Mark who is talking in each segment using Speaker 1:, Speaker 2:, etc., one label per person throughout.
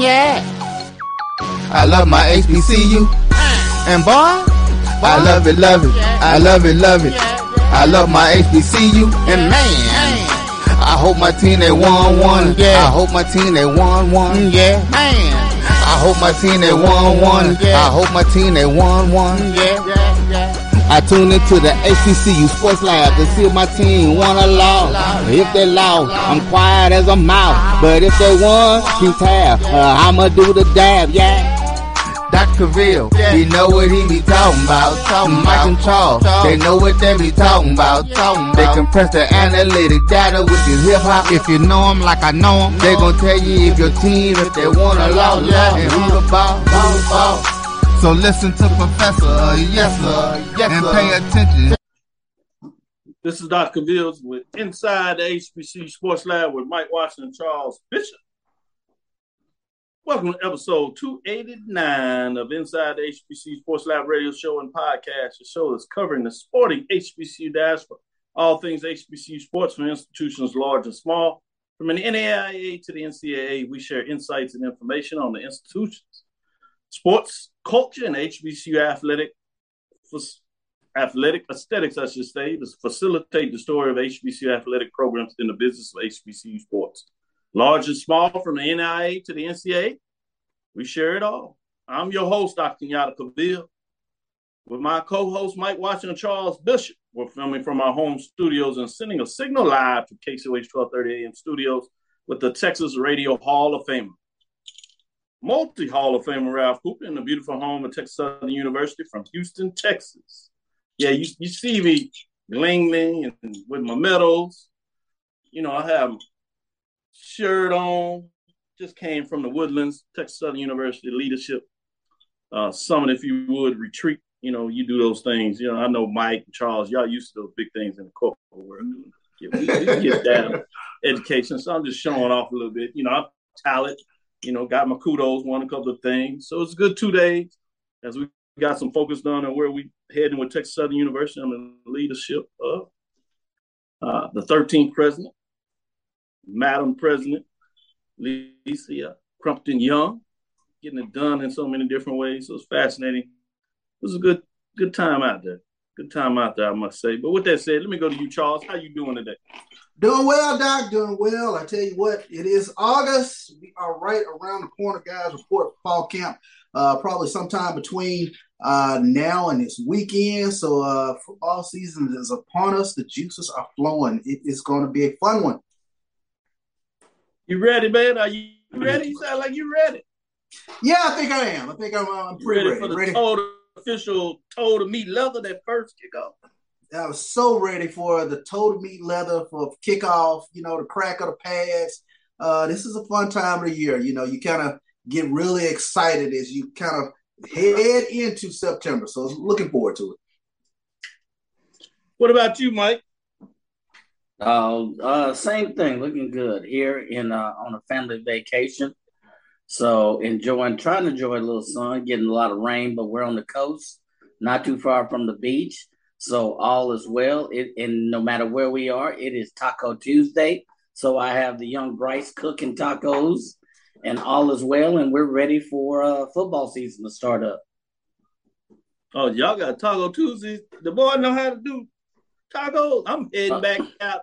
Speaker 1: Yeah. I love my HBCU. Uh. And boy, I love it, love it. I love it, love it. I love my HBCU. And man, I hope my team they won one. Yeah. I hope my team they won one. Yeah. Man. I hope my team they won one. Yeah. I hope my team they won one. Mm, yeah. I tune into the HBCU Sports Lab to see if my team won or lost. If they lost, I'm quiet as a mouse. But if they won, keep tab. Uh, I'ma do the dab, yeah. Dr. Ville, he know what he be talking about. Mike and Charles, they know what they be talking about. They compress the analytic data with this hip hop. If you know them like I know them, they gon' tell you if your team, if they won or lost, and who the ball, ball, ball. So listen to Professor, yes sir, yes, and pay attention.
Speaker 2: This is Dr. Vills with Inside the HBC Sports Lab with Mike and Charles Bishop. Welcome to episode 289 of Inside the HBC Sports Lab radio show and podcast. The show is covering the sporting HBCU diaspora, all things HBCU sports from institutions large and small. From an NAIA to the NCAA, we share insights and information on the institutions, sports, culture, and HBCU athletic athletic aesthetics, I should say, to facilitate the story of HBCU athletic programs in the business of HBCU sports. Large and small, from the NIA to the NCAA, we share it all. I'm your host, Dr. Yada Cavill. With my co-host, Mike Washington and Charles Bishop. We're filming from our home studios and sending a signal live to KCOH 1230 AM studios with the Texas Radio Hall of Fame. Multi Hall of Famer Ralph Cooper in the beautiful home of Texas Southern University from Houston, Texas. Yeah, you, you see me glingling and with my medals. You know, I have shirt on. Just came from the Woodlands, Texas Southern University Leadership uh, Summit, if you would, retreat. You know, you do those things. You know, I know Mike and Charles, y'all used to those big things in the corporate world. Yeah, we, we get down education. So I'm just showing off a little bit. You know, I'm talent. You know, got my kudos, won a couple of things. So it's a good two days as we got some focus done on where we heading with Texas Southern University under the leadership of uh, the 13th president, Madam President Lesia Crumpton Young, getting it done in so many different ways. So it's fascinating. It was a good good time out there. Good time out there, I must say. But with that said, let me go to you, Charles. How you doing today?
Speaker 3: Doing well, Doc. Doing well. I tell you what, it is August. We are right around the corner, guys. Report fall camp. Uh, probably sometime between uh, now and this weekend. So uh, football season is upon us. The juices are flowing. It is going to be a fun one.
Speaker 2: You ready, man? Are you ready? You sound like you ready.
Speaker 3: Yeah, I think I am. I think I'm, I'm pretty
Speaker 2: ready,
Speaker 3: ready.
Speaker 2: for the
Speaker 3: ready.
Speaker 2: total official toe to meet leather that first kickoff.
Speaker 3: I was so ready for the total meat leather for kickoff. You know, the crack of the pads. Uh, this is a fun time of the year. You know, you kind of get really excited as you kind of head into September. So looking forward to it.
Speaker 2: What about you, Mike?
Speaker 4: Uh, uh, same thing, looking good here in uh, on a family vacation. So enjoying, trying to enjoy a little sun, getting a lot of rain, but we're on the coast, not too far from the beach. So all is well. It, and no matter where we are, it is Taco Tuesday. So I have the young Bryce cooking tacos, and all is well. And we're ready for uh, football season to start up.
Speaker 2: Oh, y'all got Taco Tuesdays. The boy know how to do tacos. I'm heading uh, back out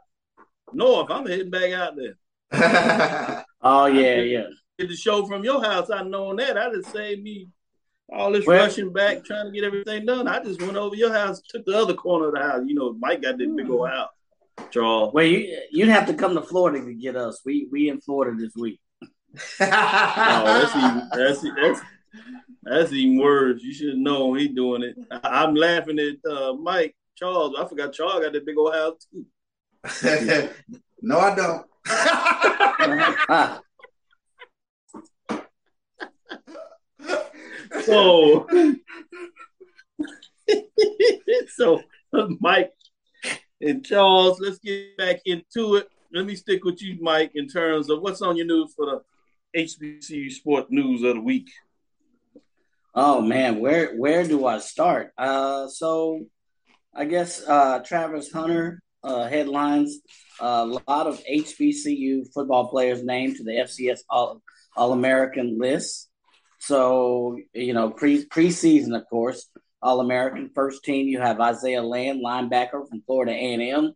Speaker 2: north. I'm heading back out
Speaker 4: there. oh yeah, yeah.
Speaker 2: Get the show from your house. I knowing that. I just saved me all this well, rushing back, trying to get everything done. I just went over your house, took the other corner of the house. You know, Mike got this big old house. Charles.
Speaker 4: Well, you you'd have to come to Florida to get us. We we in Florida this week.
Speaker 2: oh, that's even, that's that's that's even worse. You should know he doing it. I, am laughing at uh, Mike Charles. I forgot Charles got that big old house too.
Speaker 3: no, I don't.
Speaker 2: so, so Mike and Charles, let's get back into it. Let me stick with you, Mike, in terms of what's on your news for the HBCU Sport News of the Week.
Speaker 4: Oh man, where where do I start? Uh, so I guess uh, Travis Hunter uh, headlines a lot of HBCU football players named to the FCS All All American list. So you know pre preseason, of course, All American first team. You have Isaiah Land, linebacker from Florida A and M.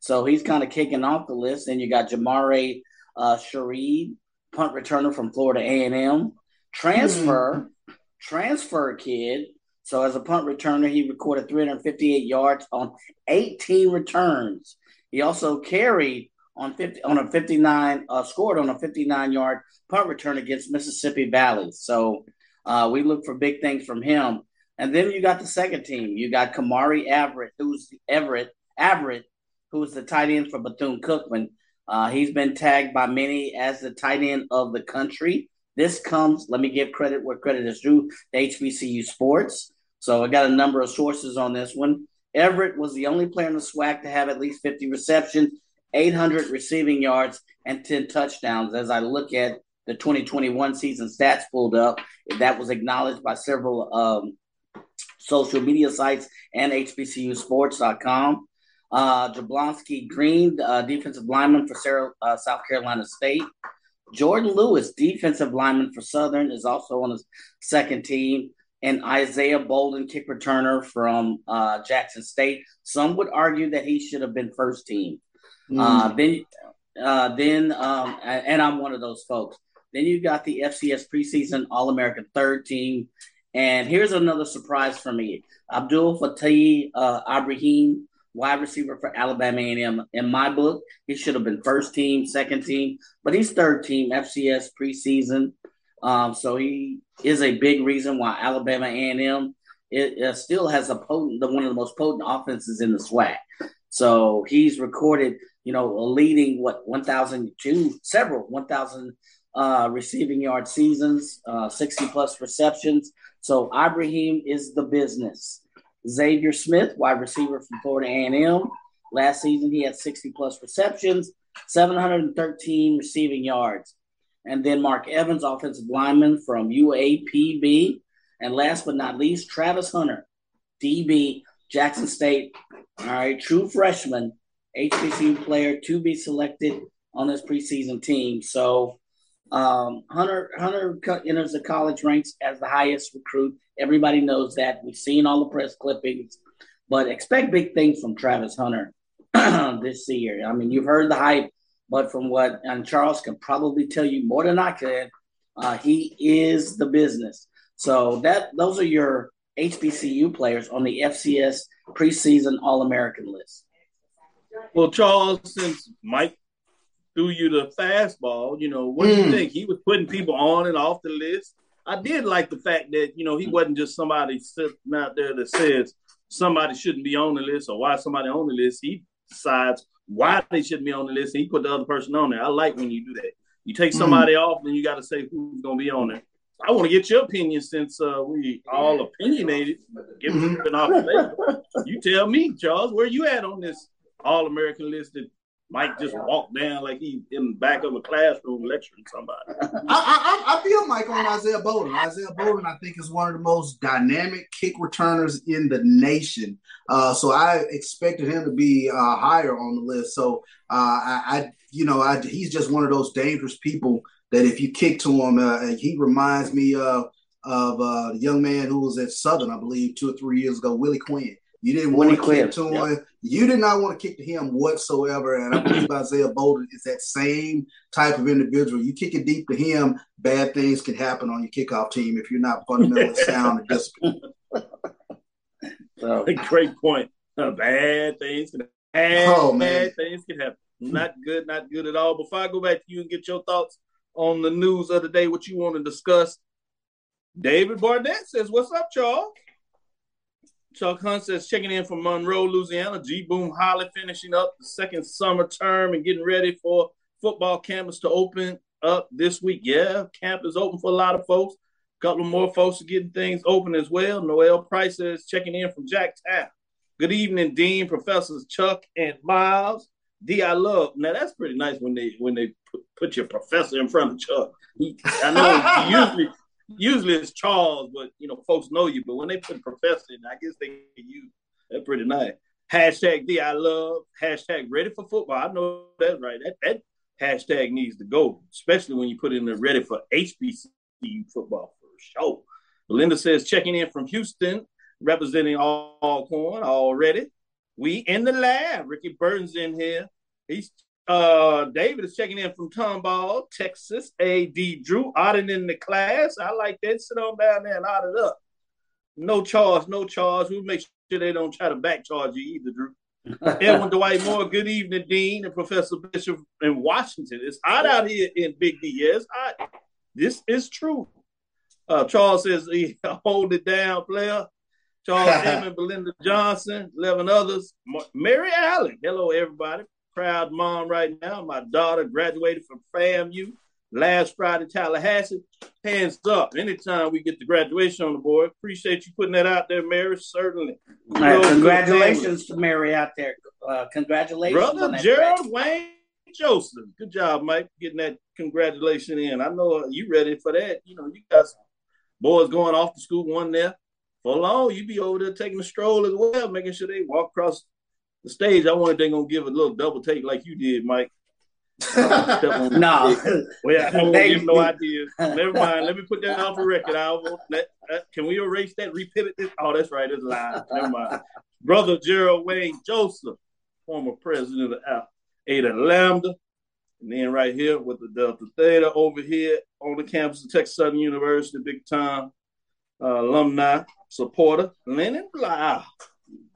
Speaker 4: So he's kind of kicking off the list. Then you got Jamari uh, Sheread, punt returner from Florida A and M. Transfer. Mm-hmm transfer kid. So as a punt returner, he recorded 358 yards on 18 returns. He also carried on 50 on a 59 uh, scored on a 59 yard punt return against Mississippi Valley. So uh, we look for big things from him. And then you got the second team. You got Kemari Averett, who's Averett Averett, who's the tight end for Bethune Cookman. Uh, he's been tagged by many as the tight end of the country. This comes, let me give credit where credit is due, to HBCU Sports. So I got a number of sources on this one. Averett was the only player in the SWAC to have at least 50 receptions, 800 receiving yards, and 10 touchdowns. As I look at the 2021 season stats pulled up, that was acknowledged by several um, social media sites and HBCUsports.com. Uh, Jeblonski Green, uh, defensive lineman for Sarah, uh, South Carolina State. Jordan Lewis, defensive lineman for Southern, is also on his second team. And Isaiah Bolden, kick returner from uh, Jackson State. Some would argue that he should have been first team. Mm. Uh, then, uh, then, um, and I'm one of those folks. Then you got the FCS preseason All American third team. And here's another surprise for me Abdul Fatai uh, Ibrahim wide receiver for Alabama A&M. In my book, he should have been first team, second team, but he's third team FCS preseason. Um, so he is a big reason why Alabama A&M it, it still has a potent, the, one of the most potent offenses in the SWAC. So he's recorded, you know, leading what 1,002, several 1,000 uh, receiving yard seasons, uh, 60 plus receptions. So Ibrahim is the business. Xavier Smith, wide receiver from Florida A&M. Last season, he had 60 plus receptions, 713 receiving yards. And then Mark Evans, offensive lineman from UAPB. And last but not least, Travis Hunter, DB, Jackson State. All right, true freshman, HBCU player to be selected on this preseason team. So um, Hunter Hunter enters the college ranks as the highest recruit. Everybody knows that. We've seen all the press clippings, but expect big things from Travis Hunter this year. I mean, you've heard the hype, but from what and Charles can probably tell you more than I can, uh, he is the business. So that those are your HBCU players on the FCS preseason All American list.
Speaker 2: Well, Charles, since Mike threw you the fastball. You know, what do you hmm. think? He was putting people on and off the list. I did like the fact that you know he wasn't just somebody sitting out there that says somebody shouldn't be on the list or why somebody on the list. He decides why they shouldn't be on the list and he put the other person on there. I like when you do that. You take hmm. somebody mm. off, then you got to say who's going to be on there. I want to get your opinion since uh, we all opinionated. Give mm-hmm. an off You tell me, Charles, where you at on this All American listed. Mike just walked down like he in the back of a classroom lecturing somebody.
Speaker 3: I, I, I feel Mike on Isaiah Bolden. Isaiah Bolden, I think, is one of the most dynamic kick returners in the nation. Uh, so I expected him to be uh, higher on the list. So uh, I, I, you know, I, he's just one of those dangerous people that if you kick to him, uh, he reminds me of of uh, the young man who was at Southern, I believe, two or three years ago, Willie Quinn. You didn't want to
Speaker 4: Quinn,
Speaker 3: kick to
Speaker 4: yep.
Speaker 3: him. You did not want to kick to him whatsoever. And I believe Isaiah Bolden is that same type of individual. You kick it deep to him, bad things can happen on your kickoff team if you're not fundamentally sound and disciplined.
Speaker 4: So,
Speaker 2: Great point. Uh, bad things can happen.
Speaker 3: Oh.
Speaker 2: Bad things can happen. Not good, not good at all. Before I go back to you and get your thoughts on the news of the day, what you want to discuss, David Barnett says, What's up, Charles? Chuck Hunt says, checking in from Monroe, Louisiana. G Boom Holly finishing up the second summer term and getting ready for football campus to open up this week. Yeah, camp is open for a lot of folks. A couple more folks are getting things open as well. Noel Price says, checking in from Jacktown. Good evening, Dean, Professors Chuck and Miles. D, I love. Now that's pretty nice when they when they put, put your professor in front of Chuck. He, I know usually usually it's Charles, but you know folks know you. But when they put professor in, I guess they can use that's pretty nice. Hashtag D, I love. Hashtag ready for football. I know that's right. That that hashtag needs to go, especially when you put in the ready for HBCU football for sure. Belinda says checking in from Houston, representing all, Alcorn already. We in the lab. Ricky Burton's in here. He's uh David is checking in from Tomball, Texas. AD Drew Audit in the class. I like that. Sit on down there and audit up. No charge, no charge. We'll make sure they don't try to back charge you either, Drew. Edwin Dwight Moore, good evening, Dean and Professor Bishop in Washington. It's hot out here in Big D. Yeah, it's hot. This is true. Uh, Charles says he hold it down, player. Charles Edmund, Belinda Johnson, 11 others. Ma- Mary Allen, hello, everybody. Proud mom right now. My daughter graduated from FAMU last Friday, Tallahassee. Hands up. Anytime we get the graduation on the board, appreciate you putting that out there, Mary. Certainly.
Speaker 4: right, congratulations to Mary out there. Uh, congratulations, on
Speaker 2: Brother Gerald Wayne Joseph. Good job, Mike, getting that congratulation in. I know you ready for that. You know, you got some boys going off to school, one there. For long, you be over there taking a stroll as well, making sure they walk across the stage. I wonder if they're to give a little double take like you did, Mike. Step on the
Speaker 4: No.
Speaker 2: Well, I
Speaker 4: They-
Speaker 2: give no idea. Never mind. Let me put that off the record. I won't let, uh, can we erase that? Repivot this? Oh, that's right. It's live. Never mind. Brother Gerald Wayne Joseph, former president of Ada Lambda. And then right here with the Delta Theta over here on the campus of Texas Southern University, big time uh, alumni supporter, Lennon Blau.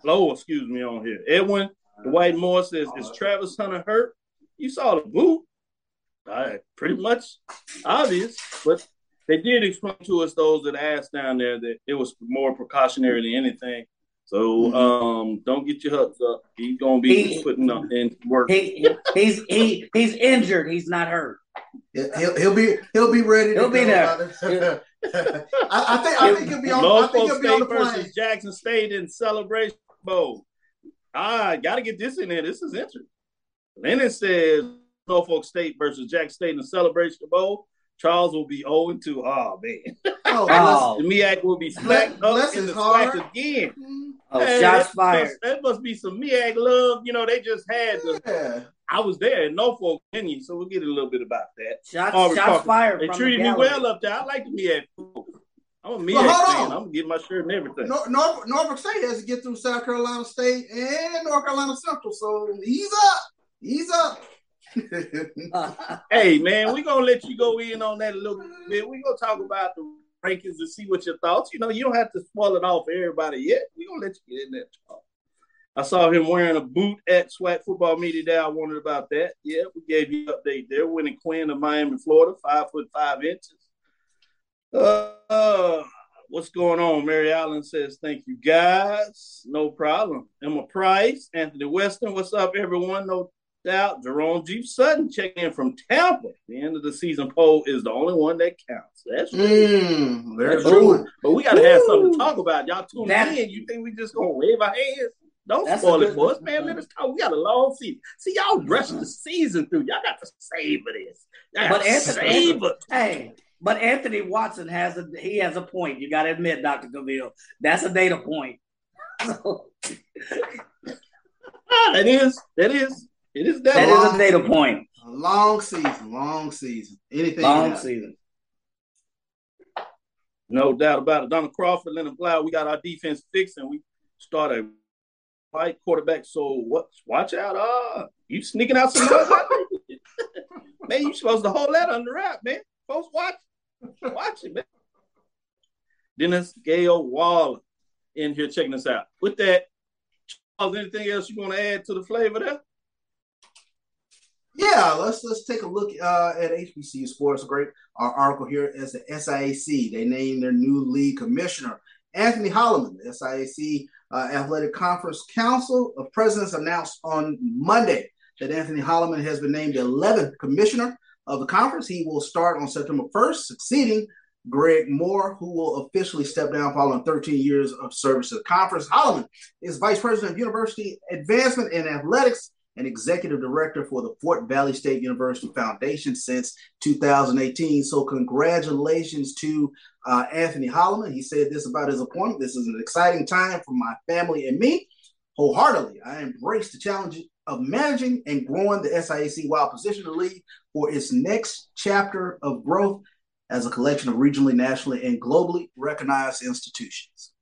Speaker 2: Low, excuse me, on here. Edwin Dwight Moore says, Is Travis Hunter hurt? You saw the boot. All right, pretty much obvious, but they did explain to us, those that asked down there, that it was more precautionary than anything. So um, don't get your hopes up. He's gonna be
Speaker 4: He-
Speaker 2: putting up in work.
Speaker 4: He, he's he he's injured. He's not hurt.
Speaker 3: He'll, he'll be he'll be ready.
Speaker 4: He'll
Speaker 3: to
Speaker 4: be there.
Speaker 3: I, I think I think he'll be on. I think he'll be on
Speaker 2: State
Speaker 3: the plane.
Speaker 2: Jackson State in Celebration Bowl. Ah, got to get this in there. This is interesting. Then it says Norfolk State versus Jack State in the Celebration Bowl. Charles will be 0 2. Oh, man.
Speaker 3: Oh,
Speaker 4: Oh.
Speaker 2: The MEAC will be smacked up
Speaker 3: bless
Speaker 2: in the
Speaker 3: heart.
Speaker 2: again.
Speaker 4: Oh,
Speaker 2: Hey,
Speaker 4: shots fired.
Speaker 2: Must, that must be some MEAC love. You know, they just had the.
Speaker 3: yeah.
Speaker 2: I was there in Norfolk, Virginia, so we'll get a little bit about that.
Speaker 4: Shots, shots fired.
Speaker 2: They treated
Speaker 4: the
Speaker 2: me well up there. I like the MEAC. I'm a MEAC
Speaker 3: Well, hold
Speaker 2: fan.
Speaker 3: on.
Speaker 2: I'm going to get my shirt and everything.
Speaker 3: Nor- Nor- Norfolk State has to get through South Carolina State and North Carolina Central, so he's up. He's up.
Speaker 2: Hey man, we're gonna let you go in on that a little bit. We're gonna talk about the rankings and see what your thoughts. You know, you don't have to spoil it off for everybody yet. We're gonna let you get in there. Talk. I saw him wearing a boot at SWAC football media day. I wondered about that. Yeah, we gave you an update there. Winning Quinn of Miami, Florida, five foot five inches. Uh, what's going on? Mary Allen says, Thank you, guys. No problem. Emma Price, Anthony Weston, what's up, everyone? No doubt. Jerome G. Sutton checking in from Tampa. The end of the season poll is the only one that counts. That's true.
Speaker 3: Mm, very
Speaker 2: That's
Speaker 3: true.
Speaker 2: But we got to have something to talk about. Y'all tune
Speaker 4: That-
Speaker 2: in. You think we just gonna wave our hands? Don't
Speaker 4: That's
Speaker 2: spoil it for us, man. Let us talk. We got a long season. See, y'all rush the season through. Y'all got to savor this. Y'all
Speaker 4: But
Speaker 2: to
Speaker 4: Anthony-
Speaker 2: savor.
Speaker 4: Hey, but Anthony Watson has a he has a point. You got to admit, Doctor Cavill, that's a data point.
Speaker 2: Ah, that is. That is. It is that.
Speaker 4: that is a data point.
Speaker 3: Long season, long season. Anything
Speaker 4: Long season.
Speaker 2: No doubt about it. Donald Crawford, Leonard Flower, we got our defense fixed and we started white quarterback. So what watch out. Uh you sneaking out some Man, you supposed to hold that under wrap, man. Folks watch. Watch it, man. Dennis Gale Wall in here checking us out. With that, Charles, anything else you want to add to the flavor there?
Speaker 3: Yeah, let's let's take a look uh, at HBCU sports. Great uh, article here as the SIAC. They named their new league commissioner, Anthony Holloman. The SIAC uh, Athletic Conference Council of Presidents announced on Monday that Anthony Holloman has been named the 11th commissioner of the conference. He will start on September 1st, succeeding Greg Moore, who will officially step down following 13 years of service to the conference. Holloman is vice president of university advancement and athletics and executive director for the Fort Valley State University Foundation since 2018. So, congratulations to uh, Anthony Holloman. He said this about his appointment. This is an exciting time for my family and me. Wholeheartedly, I embrace the challenge of managing and growing the SIAC while positioning the league for its next chapter of growth as a collection of regionally, nationally, and globally recognized institutions.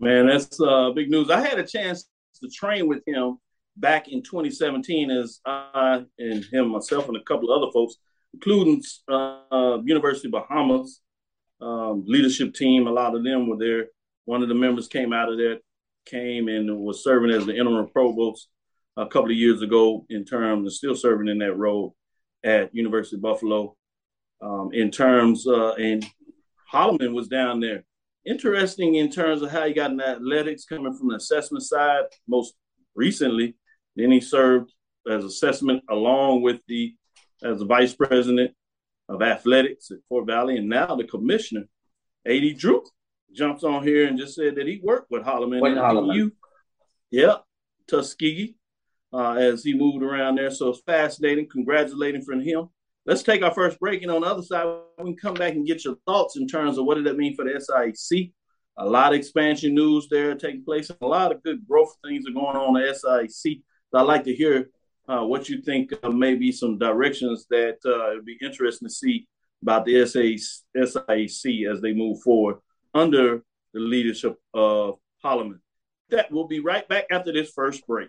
Speaker 2: Man, that's uh, big news. I had a chance to train with him back in 2017 as I and him, myself, and a couple of other folks, including uh, University of Bahamas um, leadership team. A lot of them were there. One of the members came out of there, came and was serving as the interim provost a couple of years ago in terms of still serving in that role at University of Buffalo. Um, in terms, uh, and Holloman was down there interesting in terms of how he got in athletics coming from the assessment side most recently. Then he served as assessment along with the as the vice president of athletics at Fort Valley, and now the commissioner, A.D. Drew, jumps on here and just said that he worked with Holloman
Speaker 4: With Holloman.
Speaker 2: You, yeah, Tuskegee, uh, as he moved around there. So it's fascinating. Congratulating from him. Let's take our first break, and on the other side, we can come back and get your thoughts in terms of what did that mean for the SIC. A lot of expansion news there taking place, and a lot of good growth things are going on at SIC. So I'd like to hear uh, what you think uh, maybe some directions that uh, it'd be interesting to see about the SIC as they move forward under the leadership of Holloman. That will be right back after this first break.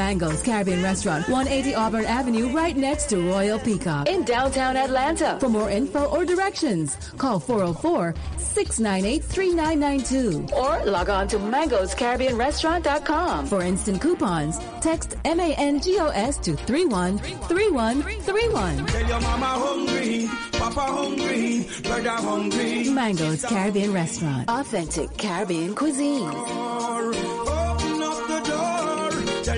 Speaker 5: going.
Speaker 6: Mango's Caribbean Restaurant, 180 Auburn Avenue, right next to Royal Peacock in downtown Atlanta. For more info or directions, call 404 698 3992 or log on to mangoscaribbeanrestaurant.com. For instant coupons, text MANGOS to 313131.
Speaker 5: Tell your mama hungry, papa hungry, brother hungry.
Speaker 6: Mango's Caribbean Restaurant, authentic Caribbean cuisine.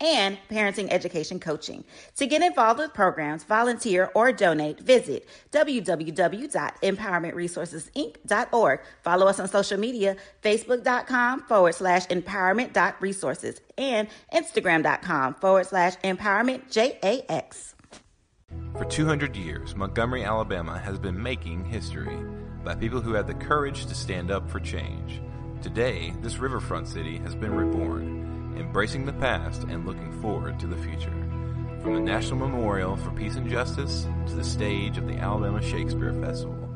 Speaker 7: and Parenting Education Coaching. To get involved with programs, volunteer, or donate, visit www.empowermentresourcesinc.org. Follow us on social media, facebook.com forward slash empowerment.resources and instagram.com forward slash empowerment JAX.
Speaker 8: For 200 years, Montgomery, Alabama has been making history by people who had the courage to stand up for change. Today, this riverfront city has been reborn, embracing the past and looking forward to the future. From the National Memorial for Peace and Justice to the stage of the Alabama Shakespeare Festival,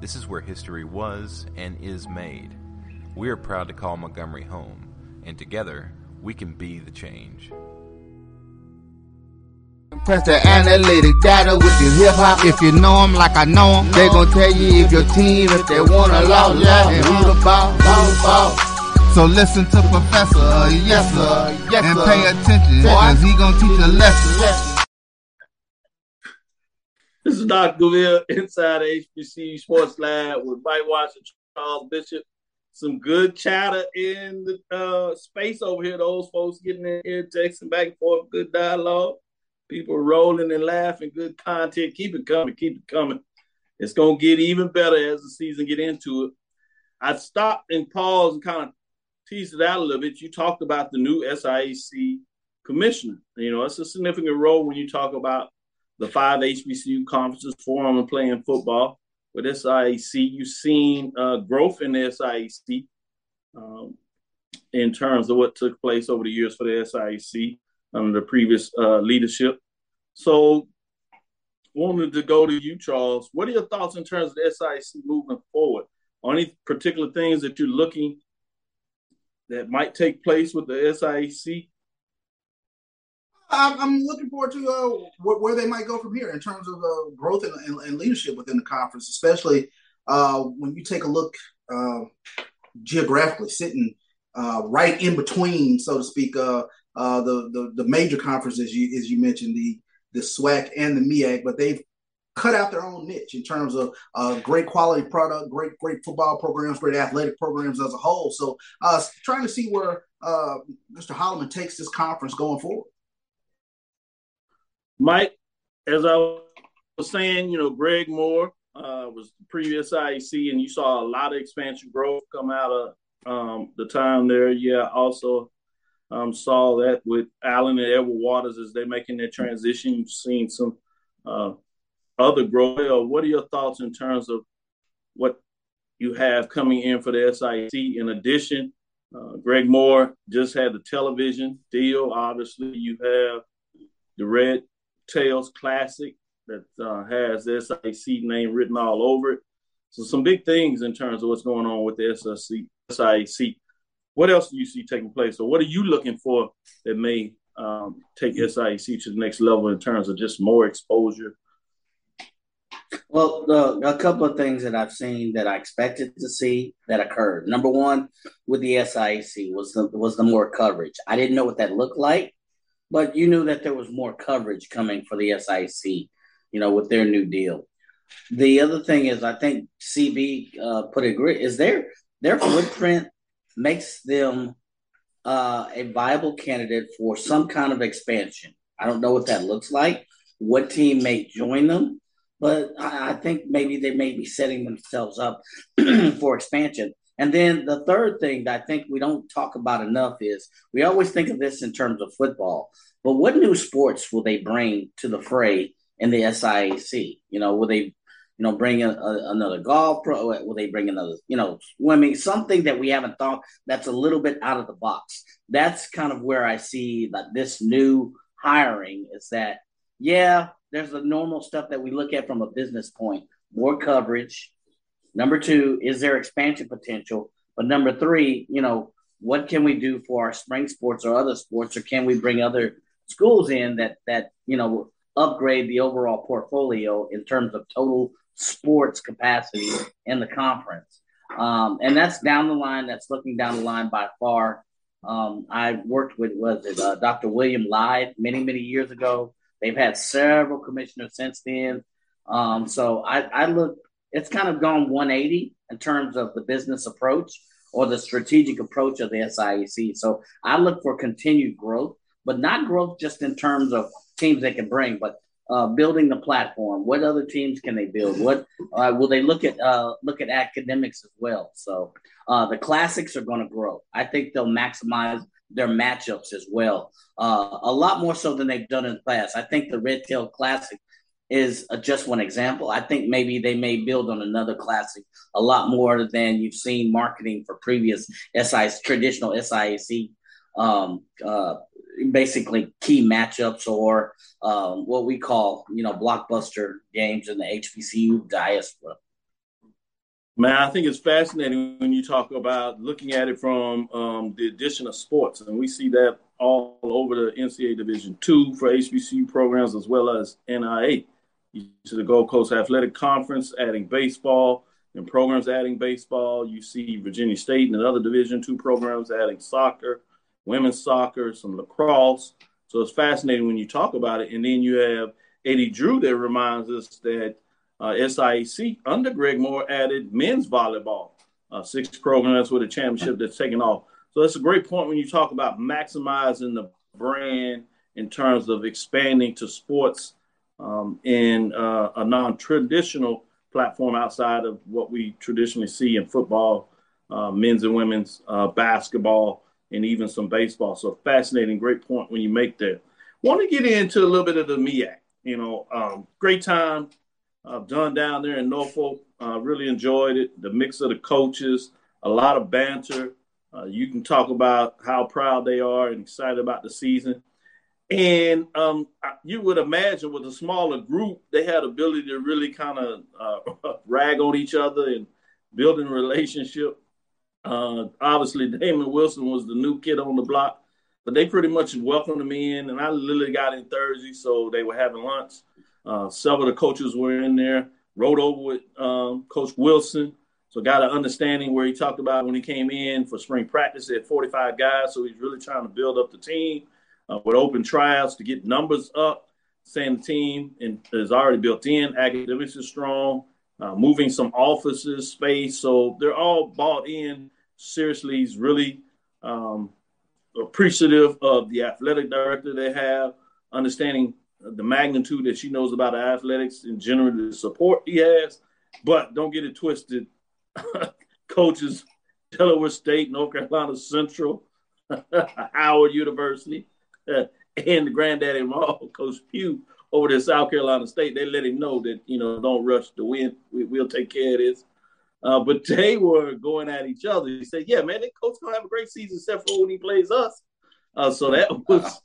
Speaker 8: this is where history was and is made. We are proud to call Montgomery home, and together we can be the change.
Speaker 1: Press the analytic data with your hip hop. If you know 'em like I know 'em, they gon' tell you if your team, if they wanna loud, loud, and who the ball, the ball. So listen to Professor, yes sir, yes, and pay attention, cause he gon' teach a lesson.
Speaker 2: This is Dr. Gouville inside HBC Sports Lab with Mike Washington, Charles Bishop. Some good chatter in the uh, space over here. Those folks getting in here, texting back and forth, good dialogue. People rolling and laughing, good content. Keep it coming, keep it coming. It's gonna get even better as the season get into it. I stopped and paused and kind of teased it out a little bit. You talked about the new SIAC commissioner. You know, it's a significant role when you talk about the five HBCU conferences, four of them playing football. With SIAC, you've seen uh, growth in the SIAC um, in terms of what took place over the years for the SIAC under the previous uh, leadership. So, wanted to go to you, Charles. What are your thoughts in terms of the SIAC moving forward? Are any particular things that you're looking that might take place with the SIAC
Speaker 3: I'm, looking forward to uh, where, where, they might go from here in terms of uh, growth and, and, and, leadership within the conference, especially uh, when you take a look uh, geographically, sitting uh, right in between, so to speak, uh, the, the, the major conferences, you, as you mentioned, the the SWAC and the MEAC, but they've cut out their own niche in terms of uh, great quality product, great great football programs, great athletic programs as a whole. So, uh, trying to see where uh, Mr. Holloman takes this conference going forward.
Speaker 2: Mike, as I was saying, you know, Greg Moore uh, was the previous IEC, and you saw a lot of expansion growth come out of um, the time there. Yeah, also um, saw that with Allen and Edward Waters as they're making their transition. You've seen some uh, other growth. What are your thoughts in terms of what you have coming in for the SIC? In addition, uh, Greg Moore just had the television deal. Obviously, you have the Red Tails Classic that uh, has the SIC name written all over it. So some big things in terms of what's going on with the SIC. SIC. What else do you see taking place, or what are you looking for that may um, take SIC to the next level in terms of just more exposure?
Speaker 4: Well, a couple of things that I've seen that I expected to see that occurred. Number one, with the SIC was the was the more coverage. I didn't know what that looked like, but you knew that there was more coverage coming for the SIC, you know, with their new deal. The other thing is, I think CB uh, put it great. Is their their footprint makes them uh, a viable candidate for some kind of expansion. I don't know what that looks like. What team may join them, but I, I think maybe they may be setting themselves up for expansion. And then the third thing that I think we don't talk about enough is we always think of this in terms of football, but what new sports will they bring to the fray in the SIAC? You know, will they, you know, bring a, a, another golf pro? Uh, will they bring another, you know, swimming? Something that we haven't thought that's a little bit out of the box. That's kind of where I see that this new hiring is that, yeah, there's the normal stuff that we look at from a business point, more coverage, Number two, is there expansion potential? But number three, you know, what can we do for our spring sports or other sports, or can we bring other schools in that that you know upgrade the overall portfolio in terms of total sports capacity in the conference? Um, and that's down the line. That's looking down the line by far. Um, I worked with was it uh, Dr. William Lyde many many years ago. They've had several commissioners since then. Um, so I, I look it's kind of gone 180 in terms of the business approach or the strategic approach of the SIAC. So I look for continued growth, but not growth just in terms of teams they can bring, but uh, building the platform. What other teams can they build? What uh, will they look at? Uh, look at academics as well. So uh, the classics are going to grow. I think they'll maximize their matchups as well, uh, a lot more so than they've done in the past. I think the Red Tail Classic is just one example. I think maybe they may build on another classic a lot more than you've seen marketing for previous SIs, traditional SIAC, um, uh, basically key matchups or um, what we call, you know, blockbuster games in the HBCU diaspora.
Speaker 2: Man, I think it's fascinating when you talk about looking at it from um, the addition of sports, and we see that all over the NCAA Division two for HBCU programs as well as NIA to the Gulf Coast Athletic Conference adding baseball and programs adding baseball. You see Virginia State and other Division two programs adding soccer, women's soccer, some lacrosse. So it's fascinating when you talk about it. And then you have Eddie Drew that reminds us that uh, SIAC under Greg Moore added men's volleyball, uh, six programs with a championship that's taken off. So that's a great point when you talk about maximizing the brand in terms of expanding to sports um, in uh, a non-traditional platform outside of what we traditionally see in football, uh, men's and women's uh, basketball, and even some baseball. So fascinating, great point when you make that. Want to get into a little bit of the MEAC. You know, um, great time I've done down there in Norfolk. Uh, really enjoyed it. The mix of the coaches, a lot of banter. Uh, you can talk about how proud they are and excited about the season. And um, you would imagine with a smaller group, they had ability to really kind of uh, rag on each other and building relationship. Uh, obviously, Damon Wilson was the new kid on the block, but they pretty much welcomed him in. And I literally got in Thursday, so they were having lunch. Uh, several of the coaches were in there. Rode over with um, Coach Wilson, so got an understanding where he talked about when he came in for spring practice at 45 guys. So he's really trying to build up the team uh, with open tryouts to get numbers up. Saying the team and is already built in. Academics is strong. Uh, moving some offices space, so they're all bought in. Seriously, he's really um, appreciative of the athletic director they have, understanding the magnitude that she knows about athletics and general the support he has. But don't get it twisted. Coaches, Delaware State, North Carolina Central, Howard University, uh, and the granddaddy of all, Coach Pough, over there South Carolina State, they let him know that, you know, don't rush the win. We, will take care of this. Uh, but they were going at each other. He said, yeah, man, that coach going to have a great season except for when he plays us. Uh, so that was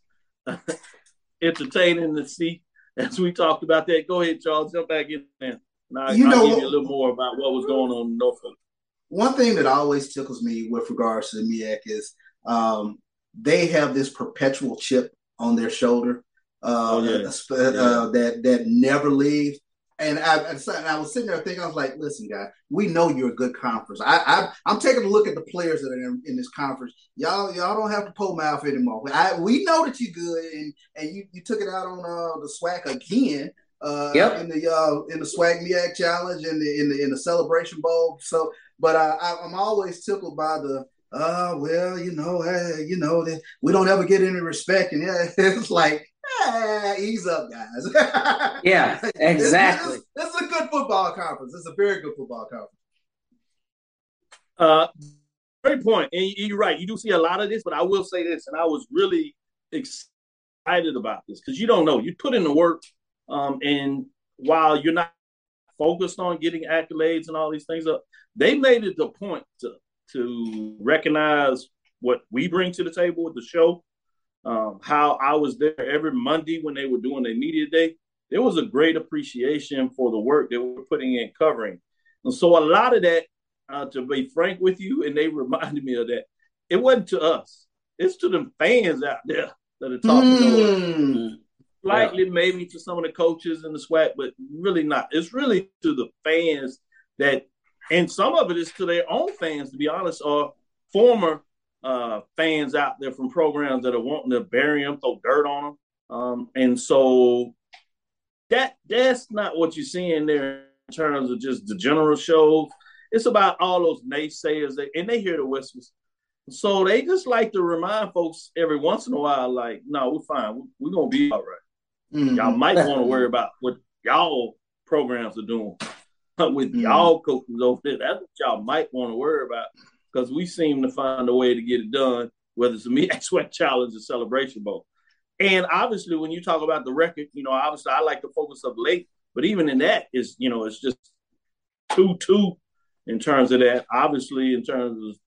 Speaker 2: entertaining to see as we talked about that. Go ahead, Charles, jump back in there. Now, you I'll know, give you a little more about what was going on in Norfolk.
Speaker 3: One thing that always tickles me with regards to the MEAC is um, they have this perpetual chip on their shoulder uh, oh, yeah. uh, yeah. that that never leaves. And I, and I was sitting there thinking, I was like, listen, guys, we know you're a good conference. I, I, am taking a look at the players that are in, in, this conference. Y'all, y'all don't have to pull my mouth anymore. I, we know that you're good, and and you, you took it out on uh, the SWAC again. Uh, yep. in the uh, in the SWAC MEAC challenge in the in the in the celebration bowl. So, but I, I, I'm always tickled by the uh, well, you know, hey, you know, that we don't ever get any respect, and yeah, it's like hey, ease up, guys.
Speaker 4: yeah, exactly.
Speaker 3: This, is a good football conference. It's a very good football conference.
Speaker 2: Uh, great point. And you're right. You do see a lot of this, but I will say this, and I was really excited about this because you don't know. You put in the work, um, and while you're not focused on getting accolades and all these things up, they made it the point to to recognize what we bring to the table with the show um, how I was there every Monday when they were doing their media day. There was a great appreciation for the work they were putting in covering. And so a lot of that, uh, to be frank with you, and they reminded me of that, it wasn't to us. It's to the fans out there that are talking mm. Slightly yeah. maybe to some of the coaches in the SWAC, but really not. It's really to the fans that, and some of it is to their own fans, to be honest, or former uh, fans out there from programs that are wanting to bury them, throw dirt on them. Um, and so that that's not what you're seeing there in terms of just the general shows. It's about all those naysayers, that, and they hear the whispers. So they just like to remind folks every once in a while, like, no, we're fine. We're, gonna be all right. mm-hmm. Y'all might want to worry about what y'all programs are doing with mm-hmm. y'all coaches over there. That's what y'all might want to worry about because we seem to find a way to get it done, whether it's a MEAC SWAC challenge or celebration bowl. And obviously, when you talk about the record, you know, obviously I like to focus up late, but even in that is, you know, it's just two two in terms of that. Obviously, in terms of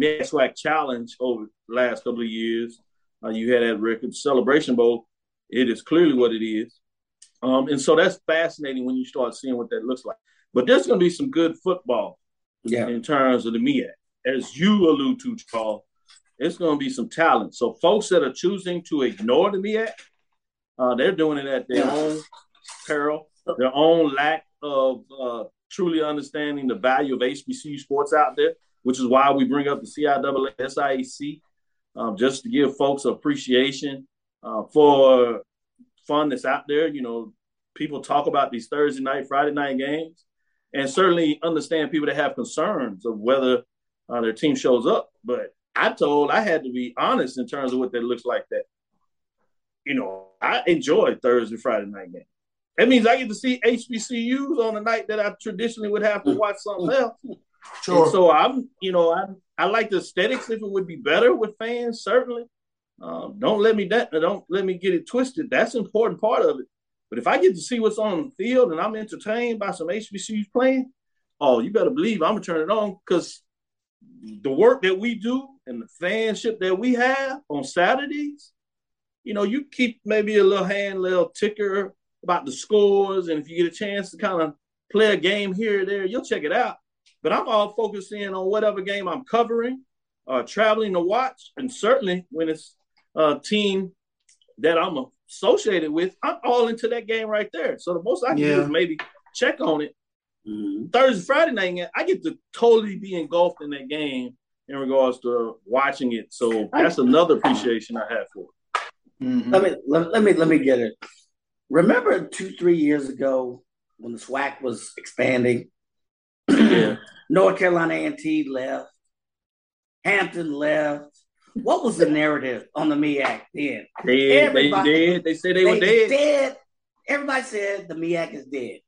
Speaker 2: MEAC SWAC challenge over the last couple of years, uh, you had that record celebration bowl. It is clearly what it is. Um, and so that's fascinating when you start seeing what that looks like. But there's going to be some good football yeah. in terms of the MEAC as you allude to, Charles, it's going to be some talent. So folks that are choosing to ignore the MEAC, uh, they're doing it at their own peril, their own lack of uh, truly understanding the value of HBCU sports out there, which is why we bring up the CIAA SIAC, um, just to give folks appreciation uh, for fun that's out there. You know, people talk about these Thursday night, Friday night games, and certainly understand people that have concerns of whether uh, their team shows up. But I told I had to be honest in terms of what that looks like. That you know, I enjoy Thursday, Friday night games. That means I get to see HBCUs on the night that I traditionally would have to watch something else.
Speaker 3: Sure.
Speaker 2: And so I'm, you know, I I like the aesthetics if it would be better with fans, certainly. Um, don't let me that don't let me get it twisted. That's an important part of it. But if I get to see what's on the field and I'm entertained by some HBCUs playing, oh, you better believe I'm gonna turn it on because the work that we do and the fanship that we have on Saturdays, you know, you keep maybe a little hand, little ticker about the scores, and if you get a chance to kind of play a game here or there, you'll check it out. But I'm all focused in on whatever game I'm covering, uh, traveling to watch, and certainly when it's a team that I'm associated with, I'm all into that game right there. So the most I can do is maybe check on it. Mm-hmm. Thursday, Friday night, game, I get to totally be engulfed in that game in regards to watching it. So that's another appreciation I have for it. Mm-hmm.
Speaker 4: Let me let, let me let me get it. Remember two three years ago when the SWAC was expanding? Yeah. North Carolina A and T left, Hampton left. What was the narrative on the MEAC then?
Speaker 2: Dead, they dead. They said they were dead. dead.
Speaker 4: Everybody said the MEAC is dead.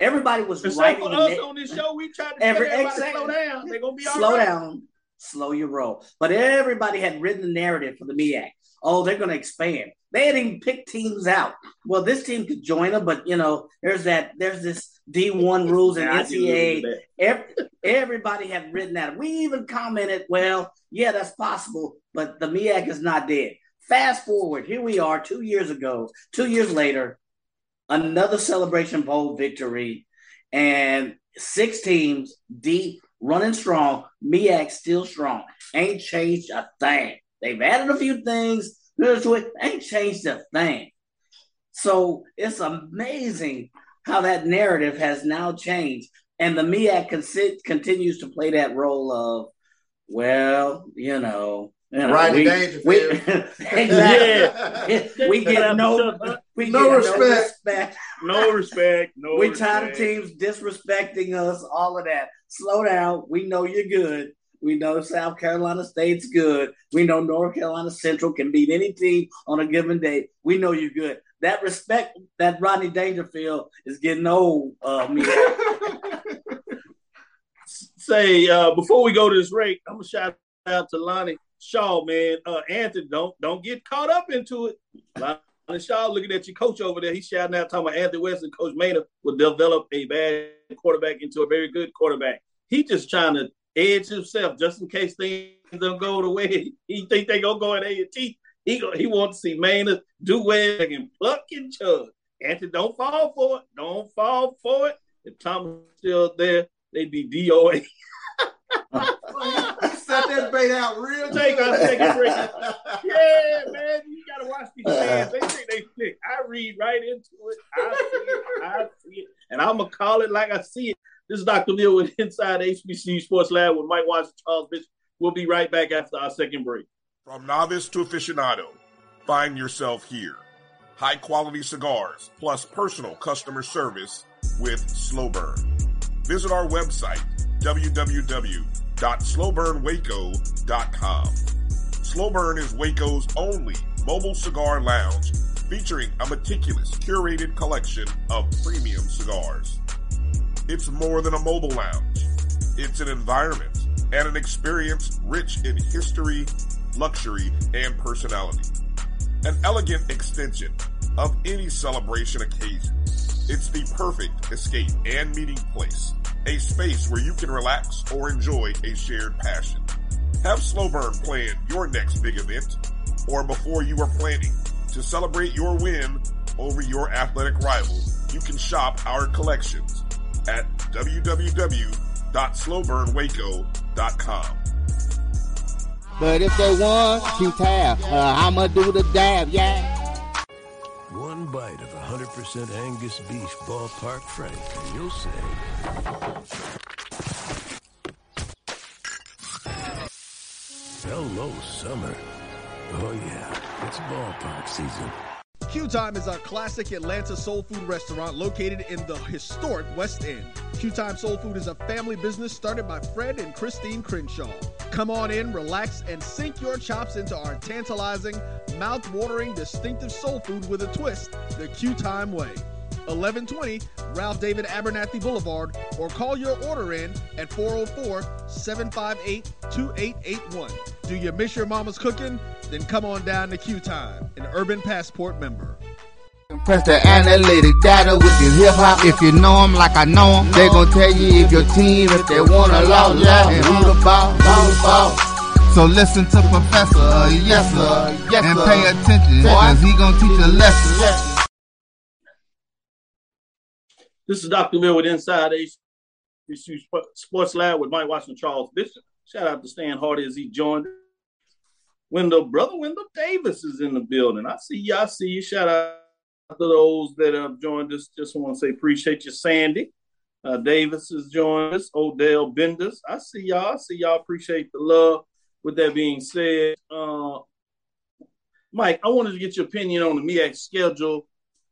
Speaker 4: Everybody was
Speaker 2: Except
Speaker 4: writing
Speaker 2: for us on this show, we tried to
Speaker 4: Every- exactly.
Speaker 2: slow down. They're gonna be all
Speaker 4: slow
Speaker 2: right.
Speaker 4: down, slow your roll. But everybody had written the narrative for the MEAC. Oh, they're going to expand. They hadn't even picked teams out. Well, this team could join them, but you know, there's that. There's this D1 rules and
Speaker 2: Yeah, I do agree
Speaker 4: NCAA. everybody had written that. We even commented, well, yeah, that's possible, but the MEAC is not dead. Fast forward, here we are, two years ago, two years later, another Celebration Bowl victory, and six teams deep, running strong. MEAC still strong. Ain't changed a thing. They've added a few things. Here's what ain't changed a thing. So it's amazing how that narrative has now changed, and the MEAC consi- continues to play that role of, well, you know, you know,
Speaker 1: Rodney
Speaker 4: we, we- exactly. we get no, we
Speaker 3: No
Speaker 4: get
Speaker 3: respect.
Speaker 4: no respect.
Speaker 2: No respect. No
Speaker 4: we tired of teams disrespecting us, all of that. Slow down. We know you're good. We know South Carolina State's good. We know North Carolina Central can beat any team on a given day. We know you're good. That respect that Rodney Dangerfield is getting old, uh, me.
Speaker 2: Say uh, before we go to this break, I'm gonna shout out to Lonnie Shaw, man. Uh, Anthony, don't don't get caught up into it. Lonnie Shaw, looking at your coach over there, he's shouting out talking about Anthony West and Coach Maynard will develop a bad quarterback into a very good quarterback. He just trying to edge himself just in case things don't go the way he think they gonna go at A and T. He he wants to see Maynard do well and pluck and chug. Anthony, don't fall for it. Don't fall for it. If Tom was still there, they'd be DOA.
Speaker 1: Set that bait out real
Speaker 2: Take
Speaker 1: good.
Speaker 2: our second break. yeah, man, you gotta watch these fans. They think they slick. I read right into it. I see it. I see it, and I'm gonna call it like I see it. This is Dr. Neal with Inside HBCU Sports Lab with Mike Washington, Charles Bishop. We'll be right back after our second break.
Speaker 9: From novice to aficionado, find yourself here. High quality cigars plus personal customer service with Slow Burn. Visit our website, www.slowburnwaco.com. Slow Burn is Waco's only mobile cigar lounge featuring a meticulous curated collection of premium cigars. It's more than a mobile lounge. It's an environment and an experience rich in history, luxury, and personality. An elegant extension of any celebration occasion. It's the perfect escape and meeting place. A space where you can relax or enjoy a shared passion. Have Slowburn plan your next big event or before you are planning to celebrate your win over your athletic rival. You can shop our collections at www.slowburnwaco.com.
Speaker 1: But if they want to tab, uh, I'ma do the dab, yeah.
Speaker 10: One bite of 100% Angus beef ballpark frank, and you'll say, Hello, summer. Oh, yeah, it's ballpark season.
Speaker 11: Q Time is a classic Atlanta soul food restaurant located in the historic West End. Q Time Soul Food is a family business started by Fred and Christine Crenshaw. Come on in, relax, and sink your chops into our tantalizing, mouth-watering, distinctive soul food with a twist, the Q Time way. 1120 Ralph David Abernathy Boulevard, or call your order in at 404 758 2881. Do you miss your mama's cooking? Then come on down to Q Time, an Urban Passport member.
Speaker 1: Press the analytic data with your hip hop. If you know 'em like I know 'em, they gon' tell you if your team, if they wanna lose, and who the ball, ball, ball. So listen to Professor, yes sir, yes, and pay attention, cause he gon' teach a lesson.
Speaker 2: This is Dr. Mill with Inside HBCU Sports Lab with Mike Washington Charles Bishop. Shout out to Stan Hardy as he joined. Wendell, brother Wendell Davis is in the building. I see you. I see you. Shout out to those that have joined us. Just want to say appreciate you, Sandy. Uh, Davis has joined us. Odell Benders. I see y'all. I see y'all. Appreciate the love. With that being said, uh, Mike, I wanted to get your opinion on the MEAC schedule.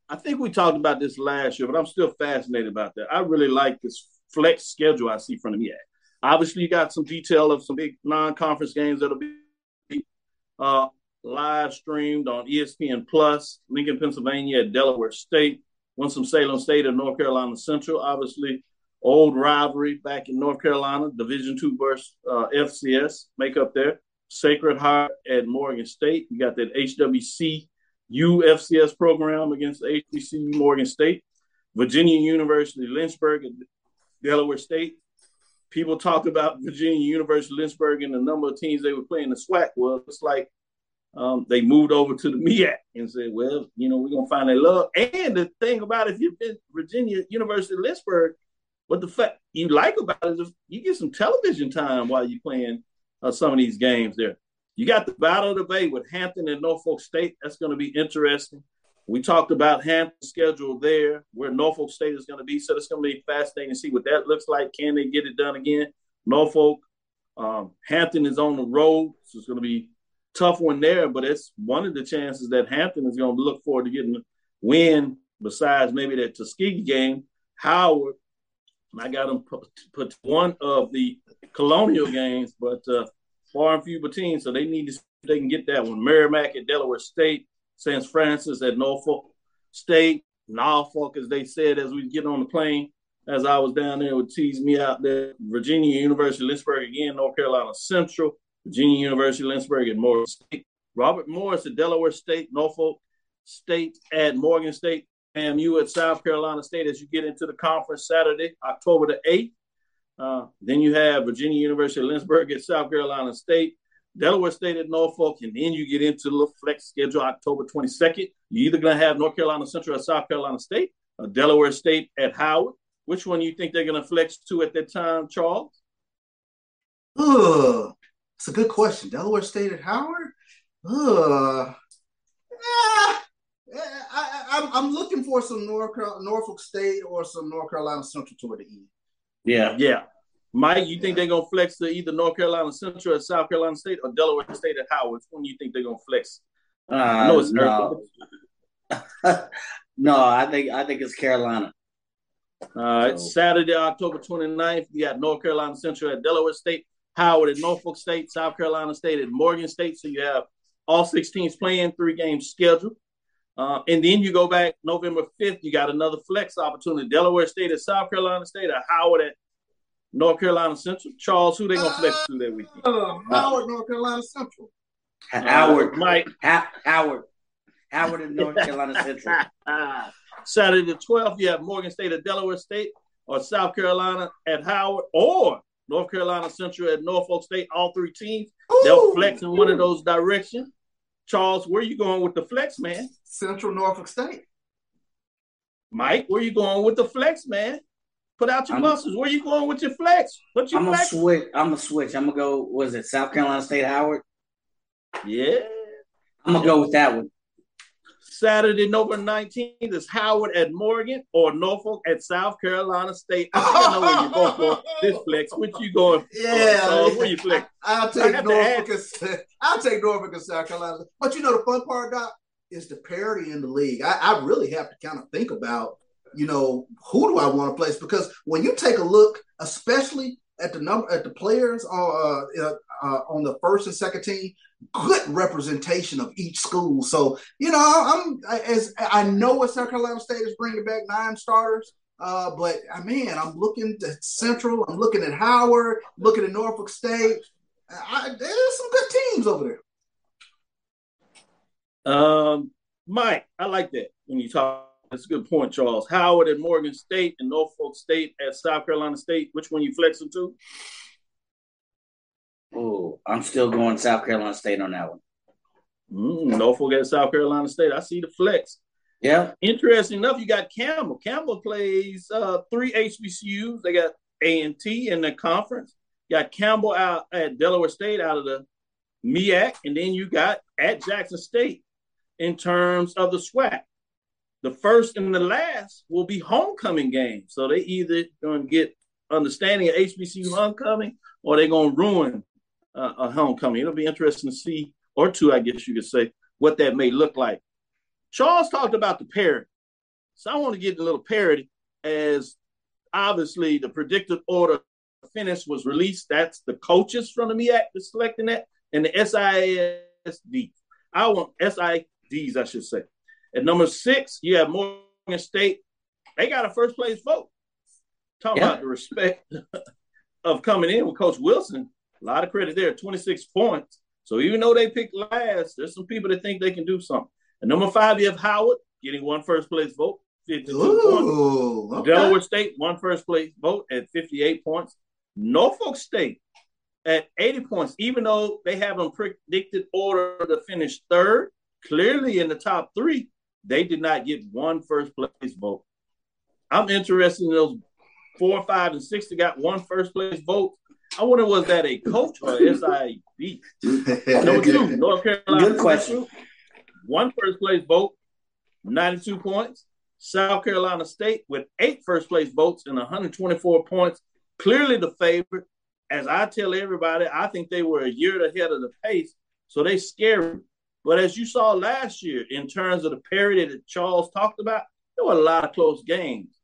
Speaker 2: I think we talked about this last year, but I'm still fascinated about that. I really like this flex schedule I see from the MEAC. Obviously, you got some detail of some big non-conference games that'll be uh, live streamed on ESPN Plus, Lincoln, Pennsylvania at Delaware State, Winston-Salem State at North Carolina Central. Obviously, old rivalry back in North Carolina, Division two versus uh, FCS makeup there. Sacred Heart at Morgan State. You got that HWC UFCS program against HBCU Morgan State. Virginia University Lynchburg Delaware State. People talk about Virginia University Lynchburg and the number of teams they were playing the SWAC was. It's like um, they moved over to the MEAC and said, well, you know, we're going to find that love. And the thing about if you've been Virginia University Lynchburg, what the fact you like about it is you get some television time while you're playing uh, some of these games there. You got the Battle of the Bay with Hampton and Norfolk State. That's going to be interesting. We talked about Hampton's schedule there, where Norfolk State is going to be. So it's going to be fascinating to see what that looks like. Can they get it done again? Norfolk, um, Hampton is on the road, so it's going to be tough one there. But it's one of the chances that Hampton is going to look forward to getting a win. Besides maybe that Tuskegee game, Howard. I got them put, put one of the Colonial games, but uh, far and few between. So they need to they can get that one. Merrimack at Delaware State, St. Francis at Norfolk State, Norfolk, as they said as we get on the plane. As I was down there, would tease me out there. Virginia University, Lynchburg again, North Carolina Central, Virginia University, Lynchburg at Morgan State. Robert Morris at Delaware State, Norfolk State at Morgan State, FAMU at South Carolina State as you get into the conference Saturday, October the 8th. Uh, then you have Virginia University of Lynchburg at South Carolina State, Delaware State at Norfolk, and then you get into the flex schedule October 22nd. You're either going to have North Carolina Central at South Carolina State, or Delaware State at Howard. Which one you think they're going to flex to at that time, Charles?
Speaker 3: Ugh, it's a good question. Delaware State at Howard? Ugh. Ah, I, I'm looking for some North Norfolk State or some North Carolina Central toward the end.
Speaker 2: Yeah, yeah. Mike, you think they're gonna flex to either North Carolina Central or South Carolina State or Delaware State at Howard? Which one do you think they're gonna flex?
Speaker 4: Uh, I know it's no. no, I think I think it's Carolina.
Speaker 2: All right, so. Saturday, October 29th, you got North Carolina Central at Delaware State, Howard at Norfolk State, South Carolina State at Morgan State. So you have all six teams playing three games scheduled. Uh, and then you go back November 5th, you got another flex opportunity. Delaware State at South Carolina State, or Howard at North Carolina Central. Charles, who they gonna flex to that weekend?
Speaker 3: Uh, Howard, North Carolina Central.
Speaker 4: Howard,
Speaker 2: Mike,
Speaker 4: ha- Howard, Howard at North Carolina Central.
Speaker 2: Saturday the 12th, you have Morgan State at Delaware State, or South Carolina at Howard, or North Carolina Central at Norfolk State. All three teams, Ooh, they'll flex in one of those directions. Charles, where you going with the flex, man?
Speaker 3: Central Norfolk State.
Speaker 2: Mike, where you going with the flex, man? Put out your I'm, muscles. Where you going with your flex? What you
Speaker 4: I'm
Speaker 2: flex?
Speaker 4: gonna switch. I'm gonna switch. I'm gonna go. Was it South Carolina State Howard?
Speaker 2: Yeah.
Speaker 4: I'm gonna go with that one.
Speaker 2: Saturday, November 19th is Howard at Morgan or Norfolk at South Carolina State. I think I know where you both going. For this flex. What you going?
Speaker 3: Yeah,
Speaker 2: uh, where you flex?
Speaker 3: I'll take Norfolk. And, I'll take Norfolk and South Carolina. But you know the fun part, Doc. is the parity in the league. I, I really have to kind of think about, you know, who do I want to place? Because when you take a look, especially at the number at the players uh, uh, uh, on the first and second team, good representation of each school. So you know, I'm as I know what South Carolina State is bringing back nine starters. Uh, but I mean, I'm looking at Central. I'm looking at Howard. Looking at Norfolk State. I, there's some good teams over
Speaker 2: there. Um, Mike, I like that when you talk. That's a good point, Charles. Howard at Morgan State and Norfolk State at South Carolina State. Which one you flexing to?
Speaker 4: Oh, I'm still going South Carolina State on that one.
Speaker 2: Mm, Norfolk at South Carolina State. I see the flex.
Speaker 4: Yeah.
Speaker 2: Interesting enough, you got Campbell. Campbell plays uh, three HBCUs. They got A and T in the conference. You got Campbell out at Delaware State out of the MEAC, and then you got at Jackson State in terms of the SWAC. The first and the last will be homecoming games. So they either to get understanding of HBCU homecoming or they're to ruin uh, a homecoming. It'll be interesting to see, or two, I guess you could say, what that may look like. Charles talked about the parity. So I want to get a little parity as obviously the predicted order finish was released. That's the coaches from the MEAC that's selecting that, and the SISD. I want SIDs, I should say. At number six, you have Morgan State. They got a first place vote. Talking yeah. about the respect of coming in with Coach Wilson. A lot of credit there, 26 points. So even though they picked last, there's some people that think they can do something. And number five, you have Howard getting one first place vote, 52 Ooh, points. Okay. Delaware State, one first place vote at 58 points. Norfolk State at 80 points, even though they have a predicted order to finish third, clearly in the top three, they did not get one first place vote. I'm interested in those four, five, and six that got one first place vote. I wonder was that a coach or SID? Number two, North Carolina.
Speaker 4: Good question.
Speaker 2: One first place vote, 92 points. South Carolina State with eight first place votes and 124 points. Clearly the favorite. As I tell everybody, I think they were a year ahead of the pace, so they scary. But as you saw last year, in terms of the parity that Charles talked about, there were a lot of close games.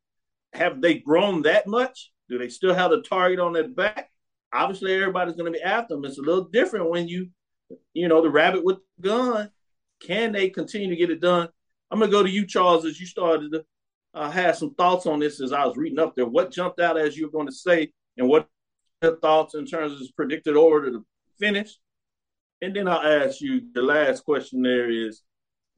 Speaker 2: Have they grown that much? Do they still have the target on their back? Obviously, everybody's going to be after them. It's a little different when you, you know, the rabbit with the gun. Can they continue to get it done? I'm going to go to you, Charles, as you started to uh, have some thoughts on this as I was reading up there. What jumped out as you were going to say, and what thoughts in terms of predicted order to finish? And then I'll ask you the last question there is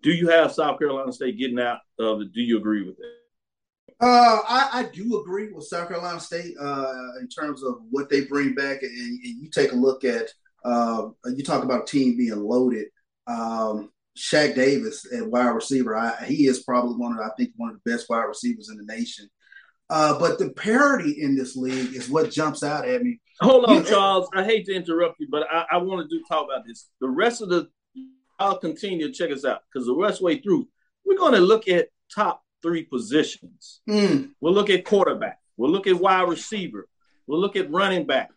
Speaker 2: do you have South Carolina State getting out of it? Do you agree with it?
Speaker 3: Uh, I, I, do agree with South Carolina State uh, in terms of what they bring back, and, and you take a look at uh, you talk about a team being loaded. Um, Shaq Davis at wide receiver, I, he is probably one of I think one of the best wide receivers in the nation. Uh, but the parity in this league is what jumps out at me.
Speaker 2: Hold on, Charles. I hate to interrupt you, but I, I want to do talk about this. The rest of the, I'll continue to check us out because the rest way through, we're going to look at top three positions.
Speaker 3: Mm.
Speaker 2: We'll look at quarterback. We'll look at wide receiver. We'll look at running back.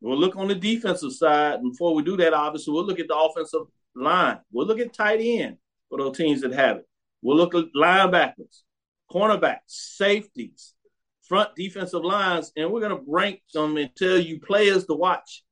Speaker 2: We'll look on the defensive side. Before we do that, obviously, we'll look at the offensive line. We'll look at tight end for those teams that have it. We'll look at linebackers, cornerbacks, safeties, front defensive lines, and we're going to rank them and tell you players to watch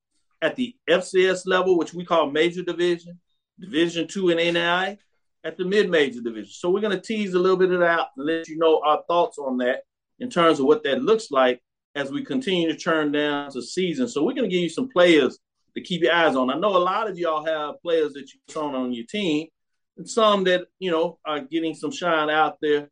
Speaker 2: at the FCS level, which we call major division, division two in NAI, at the mid-major division. So we're going to tease a little bit of that and let you know our thoughts on that in terms of what that looks like as we continue to turn down the season. So we're going to give you some players to keep your eyes on. I know a lot of y'all have players that you've on your team, and some that you know are getting some shine out there.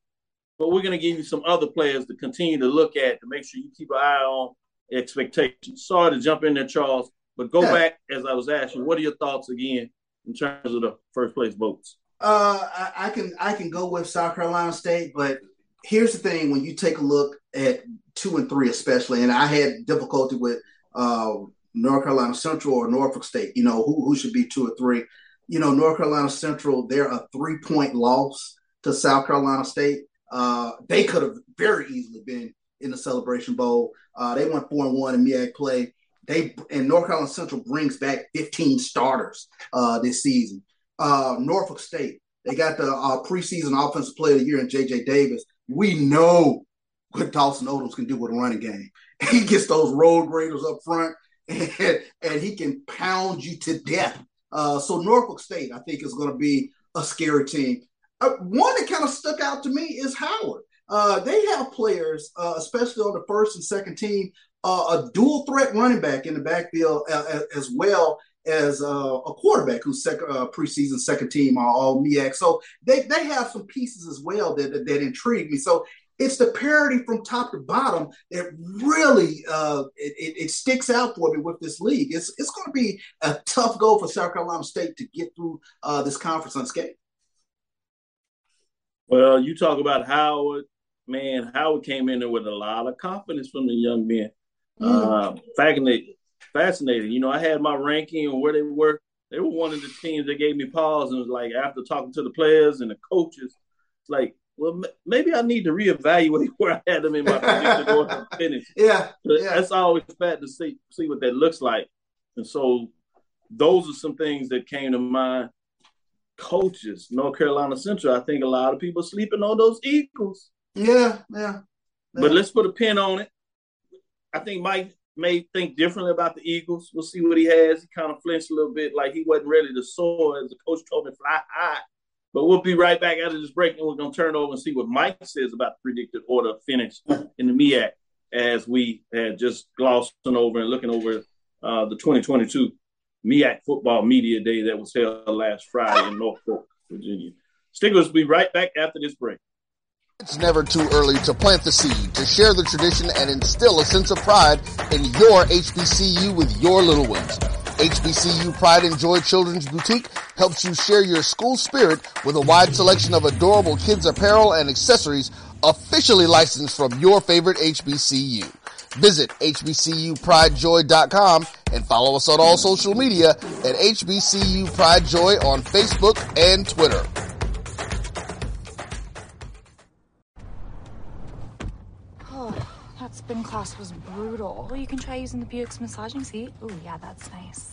Speaker 2: But we're going to give you some other players to continue to look at to make sure you keep an eye on expectations. Sorry to jump in there, Charles, but go yeah. back as I was asking. What are your thoughts again in terms of the first place votes?
Speaker 3: Uh, I, I can I can go with South Carolina State, but here's the thing: when you take a look at two and three, especially, and I had difficulty with uh, North Carolina Central or Norfolk State. You know, who who should be two or three? You know, North Carolina Central, they're a three point loss to South Carolina State. Uh, they could have very easily been in the Celebration Bowl. Uh, they went four and one in MEAC play. They and North Carolina Central brings back 15 starters uh, this season. uh, Norfolk State. They got the uh, preseason offensive player of the year in J.J. Davis. We know what Dawson Odums can do with a running game. He gets those road graders up front, and, and he can pound you to death. Uh, so Norfolk State, I think, is going to be a scary team. Uh, one that kind of stuck out to me is Howard. Uh, they have players, uh, especially on the first and second team, uh, a dual threat running back in the backfield uh, as well as uh, a quarterback who's second preseason second team all MEAC. So they, they have some pieces as well that, that, that intrigue me. So it's the parity from top to bottom that really uh, it, it, sticks out for me with this league. It's it's going to be a tough goal for South Carolina State to get through uh, this conference unscathed.
Speaker 2: Well, you talk about Howard, man. Howard came in there with a lot of confidence from the young men. Mm. Uh, fascinating, fascinating. You know, I had my ranking on where they were. They were one of the teams that gave me pause and was like, after talking to the players and the coaches, it's like well, maybe I need to reevaluate where I had them in my order to finish.
Speaker 3: Yeah, yeah,
Speaker 2: that's always bad to see see what that looks like. And so, those are some things that came to mind. Coaches, North Carolina Central. I think a lot of people sleeping on those Eagles.
Speaker 3: Yeah, yeah. yeah.
Speaker 2: But let's put a pin on it. I think Mike may think differently about the Eagles. We'll see what he has. He kind of flinched a little bit, like he wasn't ready to soar, as the coach told me, fly high. But we'll be right back after this break, and we're going to turn over and see what Mike says about the predicted order of finish in the MEAC as we had just glossing over and looking over uh, the 2022 MEAC Football Media Day that was held last Friday in Norfolk, Virginia. Stickers will be right back after this break.
Speaker 1: It's never too early to plant the seed, to share the tradition, and instill a sense of pride in your HBCU with your little ones. HBCU Pride and Joy Children's Boutique helps you share your school spirit with a wide selection of adorable kids apparel and accessories officially licensed from your favorite HBCU. Visit hbcupridejoy.com and follow us on all social media at HBCU Pride Joy on Facebook and Twitter.
Speaker 12: Oh, that spin class was brutal. Well, you can try using the Buick's massaging seat.
Speaker 13: Oh, yeah, that's nice.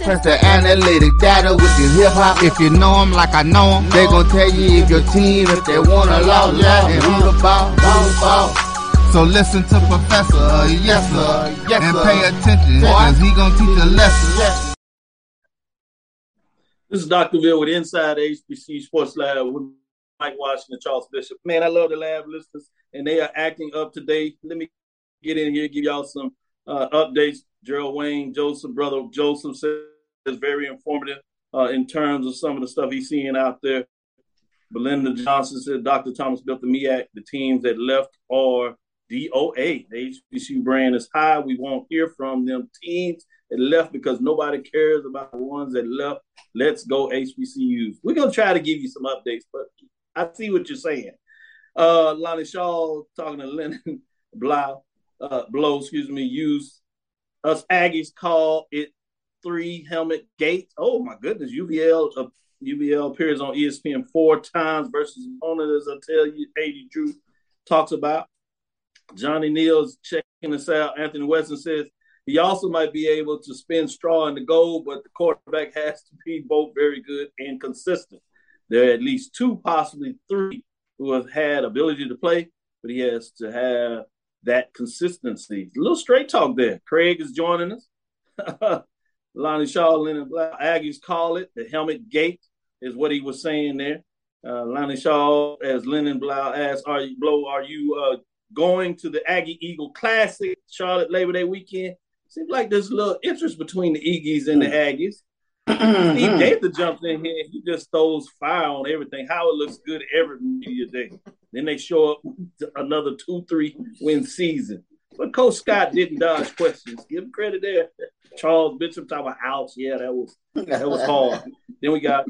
Speaker 1: Press the analytic data with your hip hop. If you know them like I know them, they gon' tell you if your team, if they wanna lose, yeah, and who the ball, ball, ball. So listen to Professor, uh, yes sir, yes, and pay attention, cause he gon' teach a lesson.
Speaker 2: This is Dr. Ville with Inside HBCU Sports Lab with Mike Washington, Charles Bishop. Man, I love the lab listeners, and they are acting up today. Let me get in here, give y'all some uh, updates. Gerald Wayne Joseph, brother Joseph, says very informative uh, in terms of some of the stuff he's seeing out there. Belinda Johnson said Dr. Thomas built the MEAC. The teams that left are DOA. The HBCU brand is high. We won't hear from them teams that left because nobody cares about the ones that left. Let's go HBCUs. We're gonna try to give you some updates, but I see what you're saying. Uh, Lonnie Shaw talking to Lennon Blau, uh, Blow, excuse me, use us Aggies call it three helmet gate. Oh my goodness, UVL uh, UVL appears on ESPN four times versus opponent, as I tell you, AD Drew talks about. Johnny Neal's checking us out. Anthony Weston says he also might be able to spin straw in the goal, but the quarterback has to be both very good and consistent. There are at least two, possibly three, who have had ability to play, but he has to have that consistency. A little straight talk there. Craig is joining us. Lonnie Shaw, Lennon Blau, Aggies call it the helmet gate, is what he was saying there. Uh, Lonnie Shaw, as Lennon Blau asked, "Are you Blow? Are you uh, going to the Aggie Eagle Classic, Charlotte Labor Day weekend?" Seems like there's a little interest between the Eagles and the Aggies. Steve Gaither jumps in here. He just throws fire on everything. How it looks good every media day. Then they show up another two, three win season. But Coach Scott didn't dodge questions. Give him credit there. Charles Bishop talking about ouch. Yeah, that was that was hard. then we got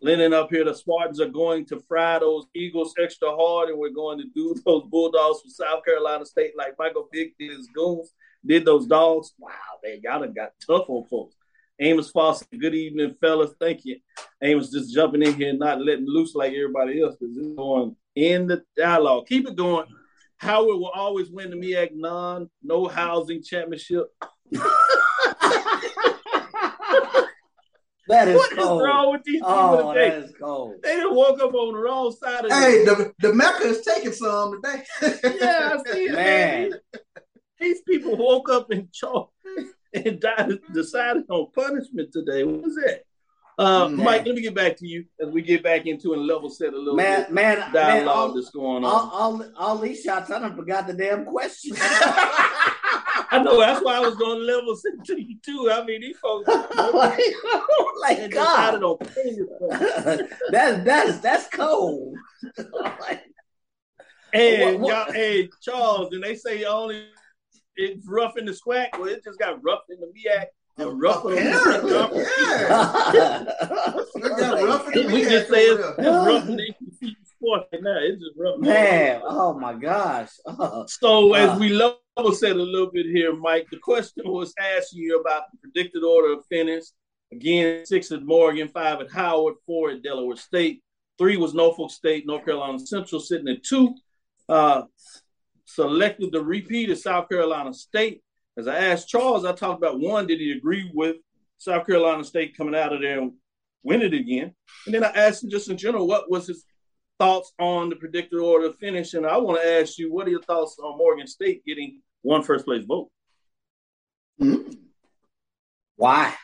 Speaker 2: Lennon up here. The Spartans are going to fry those Eagles extra hard, and we're going to do those Bulldogs from South Carolina State like Michael Vick did his goons, did those dogs. Wow, they got to got tough on folks. Amos Foster, good evening, fellas. Thank you. Amos just jumping in here, not letting loose like everybody else because it's going in the dialogue. Keep it going. Howard will always win the MEAC non no housing championship.
Speaker 4: That is
Speaker 2: What is
Speaker 4: cold.
Speaker 2: wrong with these people
Speaker 4: Oh,
Speaker 2: today?
Speaker 4: that is cold.
Speaker 2: They done woke up on the wrong side of
Speaker 3: Hey,
Speaker 2: the
Speaker 3: the, the Mecca is taking some today.
Speaker 2: yeah, I see it, man. These people woke up in cho- and died, decided on punishment today. What was that? Uh,
Speaker 4: Man.
Speaker 2: Mike, let me get back to you as we get back into and level set a little
Speaker 4: Man,
Speaker 2: bit.
Speaker 4: man, man, all,
Speaker 2: that's going on.
Speaker 4: all, all, all these shots, I done forgot the damn question.
Speaker 2: I know that's why I was going to level set to you too. I mean, these folks
Speaker 4: like,
Speaker 2: and decided on
Speaker 4: that's that's that's cold.
Speaker 2: And
Speaker 4: What- what-
Speaker 2: y'all, hey, Charles, and they say only it's rough in the SWAC. Well, it just got rough in the MEAC and rough in the
Speaker 3: rough in the
Speaker 2: We just say it's, it's rough in the ACC sport right now. It's just rough.
Speaker 4: Man, oh my gosh. Oh.
Speaker 2: So as
Speaker 4: Uh.
Speaker 2: we level set a little bit here, Mike, the question was asking you about the predicted order of finish. Again, six at Morgan, five at Howard, four at Delaware State, three was Norfolk State, North Carolina Central sitting at two. Uh, selected the repeat of South Carolina State. As I asked Charles, I talked about one, did he agree with South Carolina State coming out of there and win it again? And then I asked him just in general, what was his thoughts on the predicted order of finish? And I want to ask you, what are your thoughts on Morgan State getting one first place vote? Hmm.
Speaker 4: Why?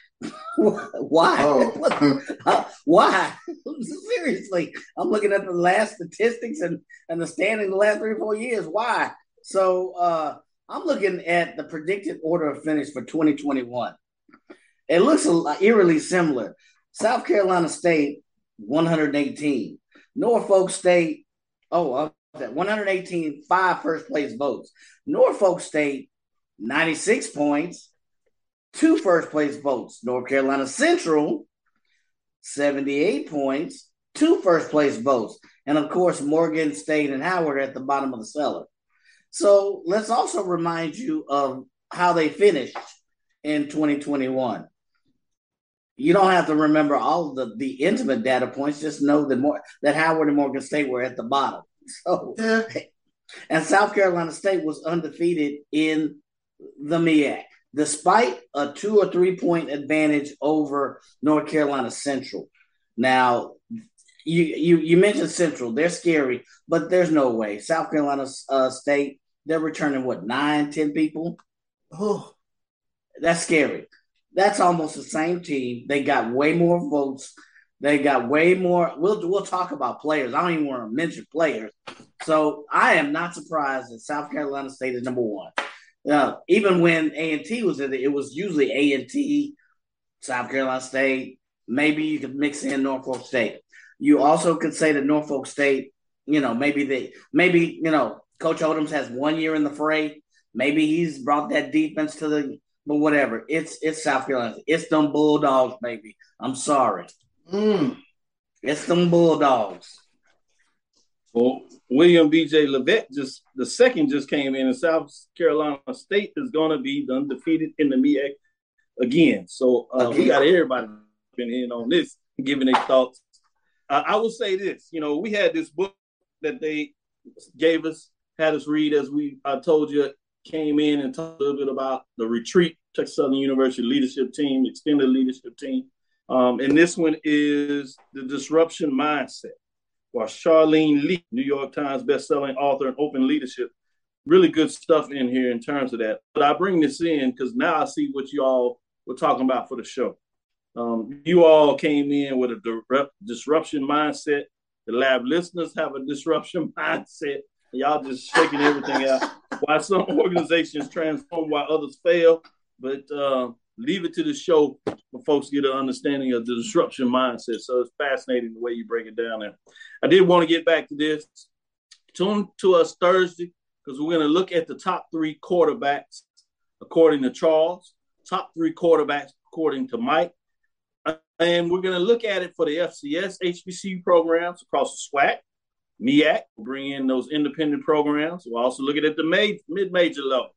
Speaker 4: Why?
Speaker 3: Oh.
Speaker 4: Uh, why? Seriously, I'm looking at the last statistics and and the standing the last three or four years. Why? So uh, I'm looking at the predicted order of finish for 2021. It looks eerily similar. South Carolina State 118, Norfolk State. Oh, that 118, five first place votes. Norfolk State 96 points two first place votes. North Carolina Central, 78 points, two first place votes. And of course, Morgan State and Howard at the bottom of the cellar. So let's also remind you of how they finished in 2021. You don't have to remember all the, the intimate data points, just know that more that Howard and Morgan State were at the bottom. So and South Carolina State was undefeated in the MEAC despite a two or three point advantage over North Carolina Central. Now, you you you mentioned Central; they're scary, but there's no way South Carolina uh, State they're returning what nine, ten people.
Speaker 3: Oh,
Speaker 4: that's scary. That's almost the same team. They got way more votes. They got way more. We'll we'll talk about players. I don't even want to mention players. So I am not surprised that South Carolina State is number one. Uh, even when A and T was in it, it was usually A and T, South Carolina State. Maybe you could mix in Norfolk State. You also could say that Norfolk State, you know, maybe they, maybe you know, Coach Odums has one year in the fray. Maybe he's brought that defense to the, but whatever. It's it's South Carolina. It's them Bulldogs, baby. I'm sorry.
Speaker 3: Mm.
Speaker 4: It's them Bulldogs.
Speaker 2: Well, William B.J. Levette just the second just came in, and South Carolina State is going to be the undefeated in the MEAC again. So uh, we got everybody been in on this, giving their thoughts. Uh, I will say this: you know, we had this book that they gave us, had us read as we I told you came in and talked a little bit about the retreat Texas Southern University leadership team, extended leadership team. Um, and this one is the disruption mindset. While Charlene Li, New York Times bestselling author and open leadership, really good stuff in here in terms of that. But I bring this in because now I see what you all were talking about for the show. Um, you all came in with a disruption mindset. The lab listeners have a disruption mindset. Y'all just shaking everything out. Why some organizations transform, while others fail. But uh, leave it to the show for folks to get an understanding of the disruption mindset. So it's fascinating the way you break it down there. I did want to get back to this. Tune to us Thursday because we're going to look at the top three quarterbacks according to Charles, top three quarterbacks according to Mike. And we're going to look at it for the FCS, HBCU programs across the SWAC, MEAC. We'll bring in those independent programs. We're also looking at the mid-major level.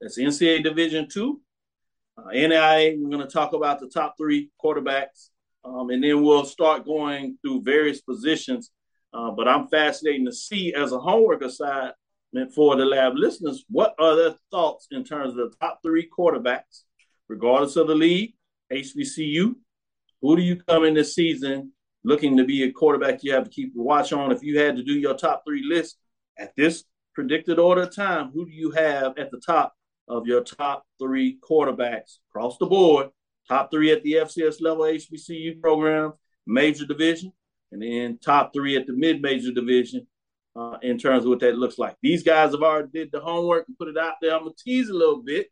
Speaker 2: That's NCAA Division two, uh, NAIA. We're going to talk about the top three quarterbacks, um, and then we'll start going through various positions. Uh, but I'm fascinated to see as a homework assignment for the lab listeners, what are their thoughts in terms of the top three quarterbacks, regardless of the league, HBCU, who do you come in this season looking to be a quarterback you have to keep a watch on? If you had to do your top three list at this predicted order of time, who do you have at the top of your top three quarterbacks across the board? Top three at the FCS level HBCU program, major division, and then top three at the mid-major division uh, in terms of what that looks like. These guys have already did the homework and put it out there. I'm gonna tease a little bit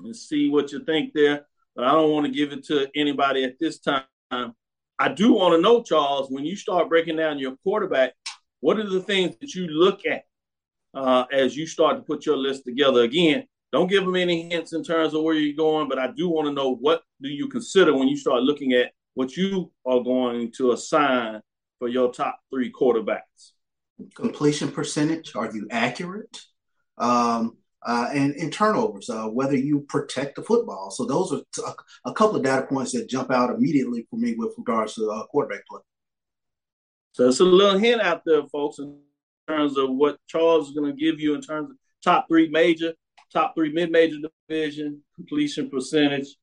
Speaker 2: and see what you think there but I don't want to give it to anybody at this time. I do want to know, Charles, when you start breaking down your quarterback, what are the things that you look at uh, as you start to put your list together? Again, don't give them any hints in terms of where you're going, but I do want to know what do you consider when you start looking at what you are going to assign for your top three quarterbacks.
Speaker 3: Completion percentage. Are you accurate? Um, uh, and, and turnovers, uh, whether you protect the football. So those are t- a, couple of data points that jump out immediately for me with regards to uh, quarterback play.
Speaker 2: So it's a little hint out there, folks, in terms of what Charles is going to give you in terms of top three major, top three mid-major division, completion percentage,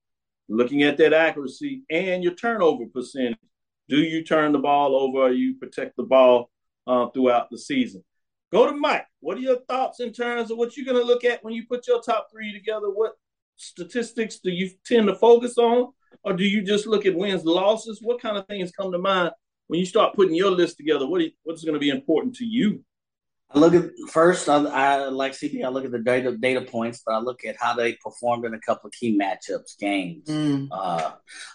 Speaker 2: looking at that accuracy, and your turnover percentage. Do you turn the ball over or you protect the ball uh, throughout the season? Go to Mike. What are your thoughts in terms of what you're going to look at when you put your top three together? What statistics do you tend to focus on? Or do you just look at wins, losses? What kind of things come to mind when you start putting your list together? What you, what's going to be important to you?
Speaker 4: I look at first. I, I like CP. I look at the data data points, but I look at how they performed in a couple of key matchups, games. Mm. Uh,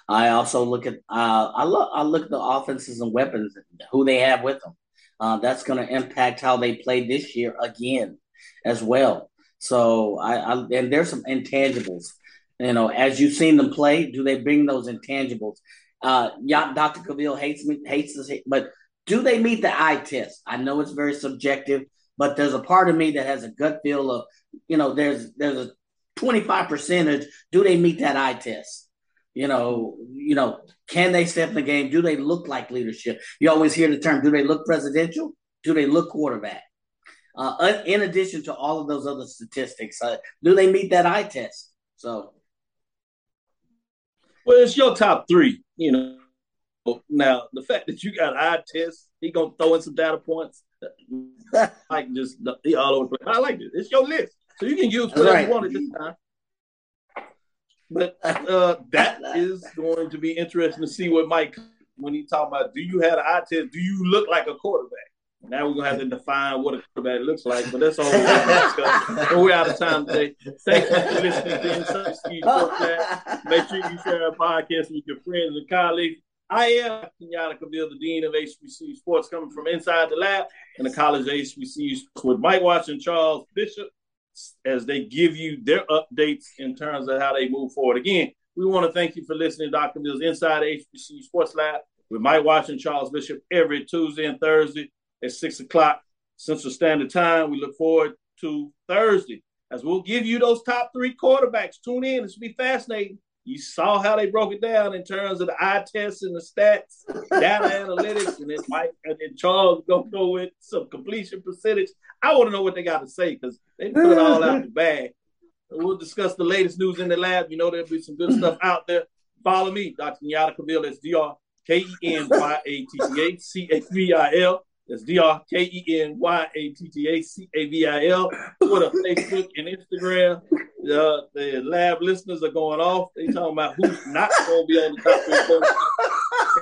Speaker 4: I also look at. Uh, I look. I look at the offenses and weapons, who they have with them. Uh, that's going to impact how they play this year again, as well. So I, I and there's some intangibles. You know, as you've seen them play, do they bring those intangibles? Uh, yeah, Dr. Cavill hates me, hates this, but do they meet the eye test? I know it's very subjective, but there's a part of me that has a gut feel of, you know, there's there's a 25 percentage. Do they meet that eye test? You know, you know, can they step in the game? Do they look like leadership? You always hear the term, do they look presidential? Do they look quarterback? Uh, in addition to all of those other statistics, uh, do they meet that eye test? So,
Speaker 2: well, it's your top three. You know, now the fact that you got eye test, he gonna throw in some data points. like just he all over the place. I like it. It's your list, so you can use whatever right. you want at this time. But uh, that is going to be interesting to see what Mike when he talk about. Do you have an eye test? Do you look like a quarterback? Now we're gonna have to define what a quarterback looks like, but that's all we're discuss. we're out of time today. Thank you for listening to Inside Ski Make sure you share our podcast with your friends and colleagues. I am Kenyatta Cavill, the Dean of HBCU Sports, coming from inside the lab in the College of HBCUs with Mike Washington and Charles Bishop as they give you their updates in terms of how they move forward. Again, we want to thank you for listening to Dr. Mills Inside HBCU Sports Lab with Mike Washington and Charles Bishop every Tuesday and Thursday at 6 o'clock Central Standard Time. We look forward to Thursday as we'll give you those top three quarterbacks. Tune in. Will be fascinating. You saw how they broke it down in terms of the eye tests and the stats, data analytics, and then Mike and then Charles go go with some completion percentage. I want to know what they got to say because they put it all out the bag. We'll discuss the latest news in the lab. You know there'll be some good stuff out there. Follow me, Dr. Kenyatta Cavil. That's D R K E N Y A T T A C A V I L. That's D R K E N Y A T T A C A V I L. Twitter, Facebook, and Instagram. Uh, the lab listeners are going off. They talking about who's not going to be on the top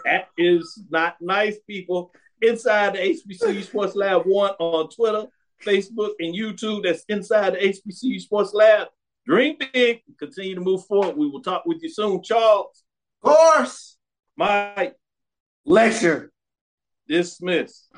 Speaker 2: that is not nice, people. Inside the HBCU Sports Lab One on Twitter, Facebook, and YouTube. That's inside the HBCU Sports Lab. Dream big. Continue to move forward. We will talk with you soon, Charles.
Speaker 3: Of course.
Speaker 2: Mike.
Speaker 4: Lecture.
Speaker 2: Dismiss.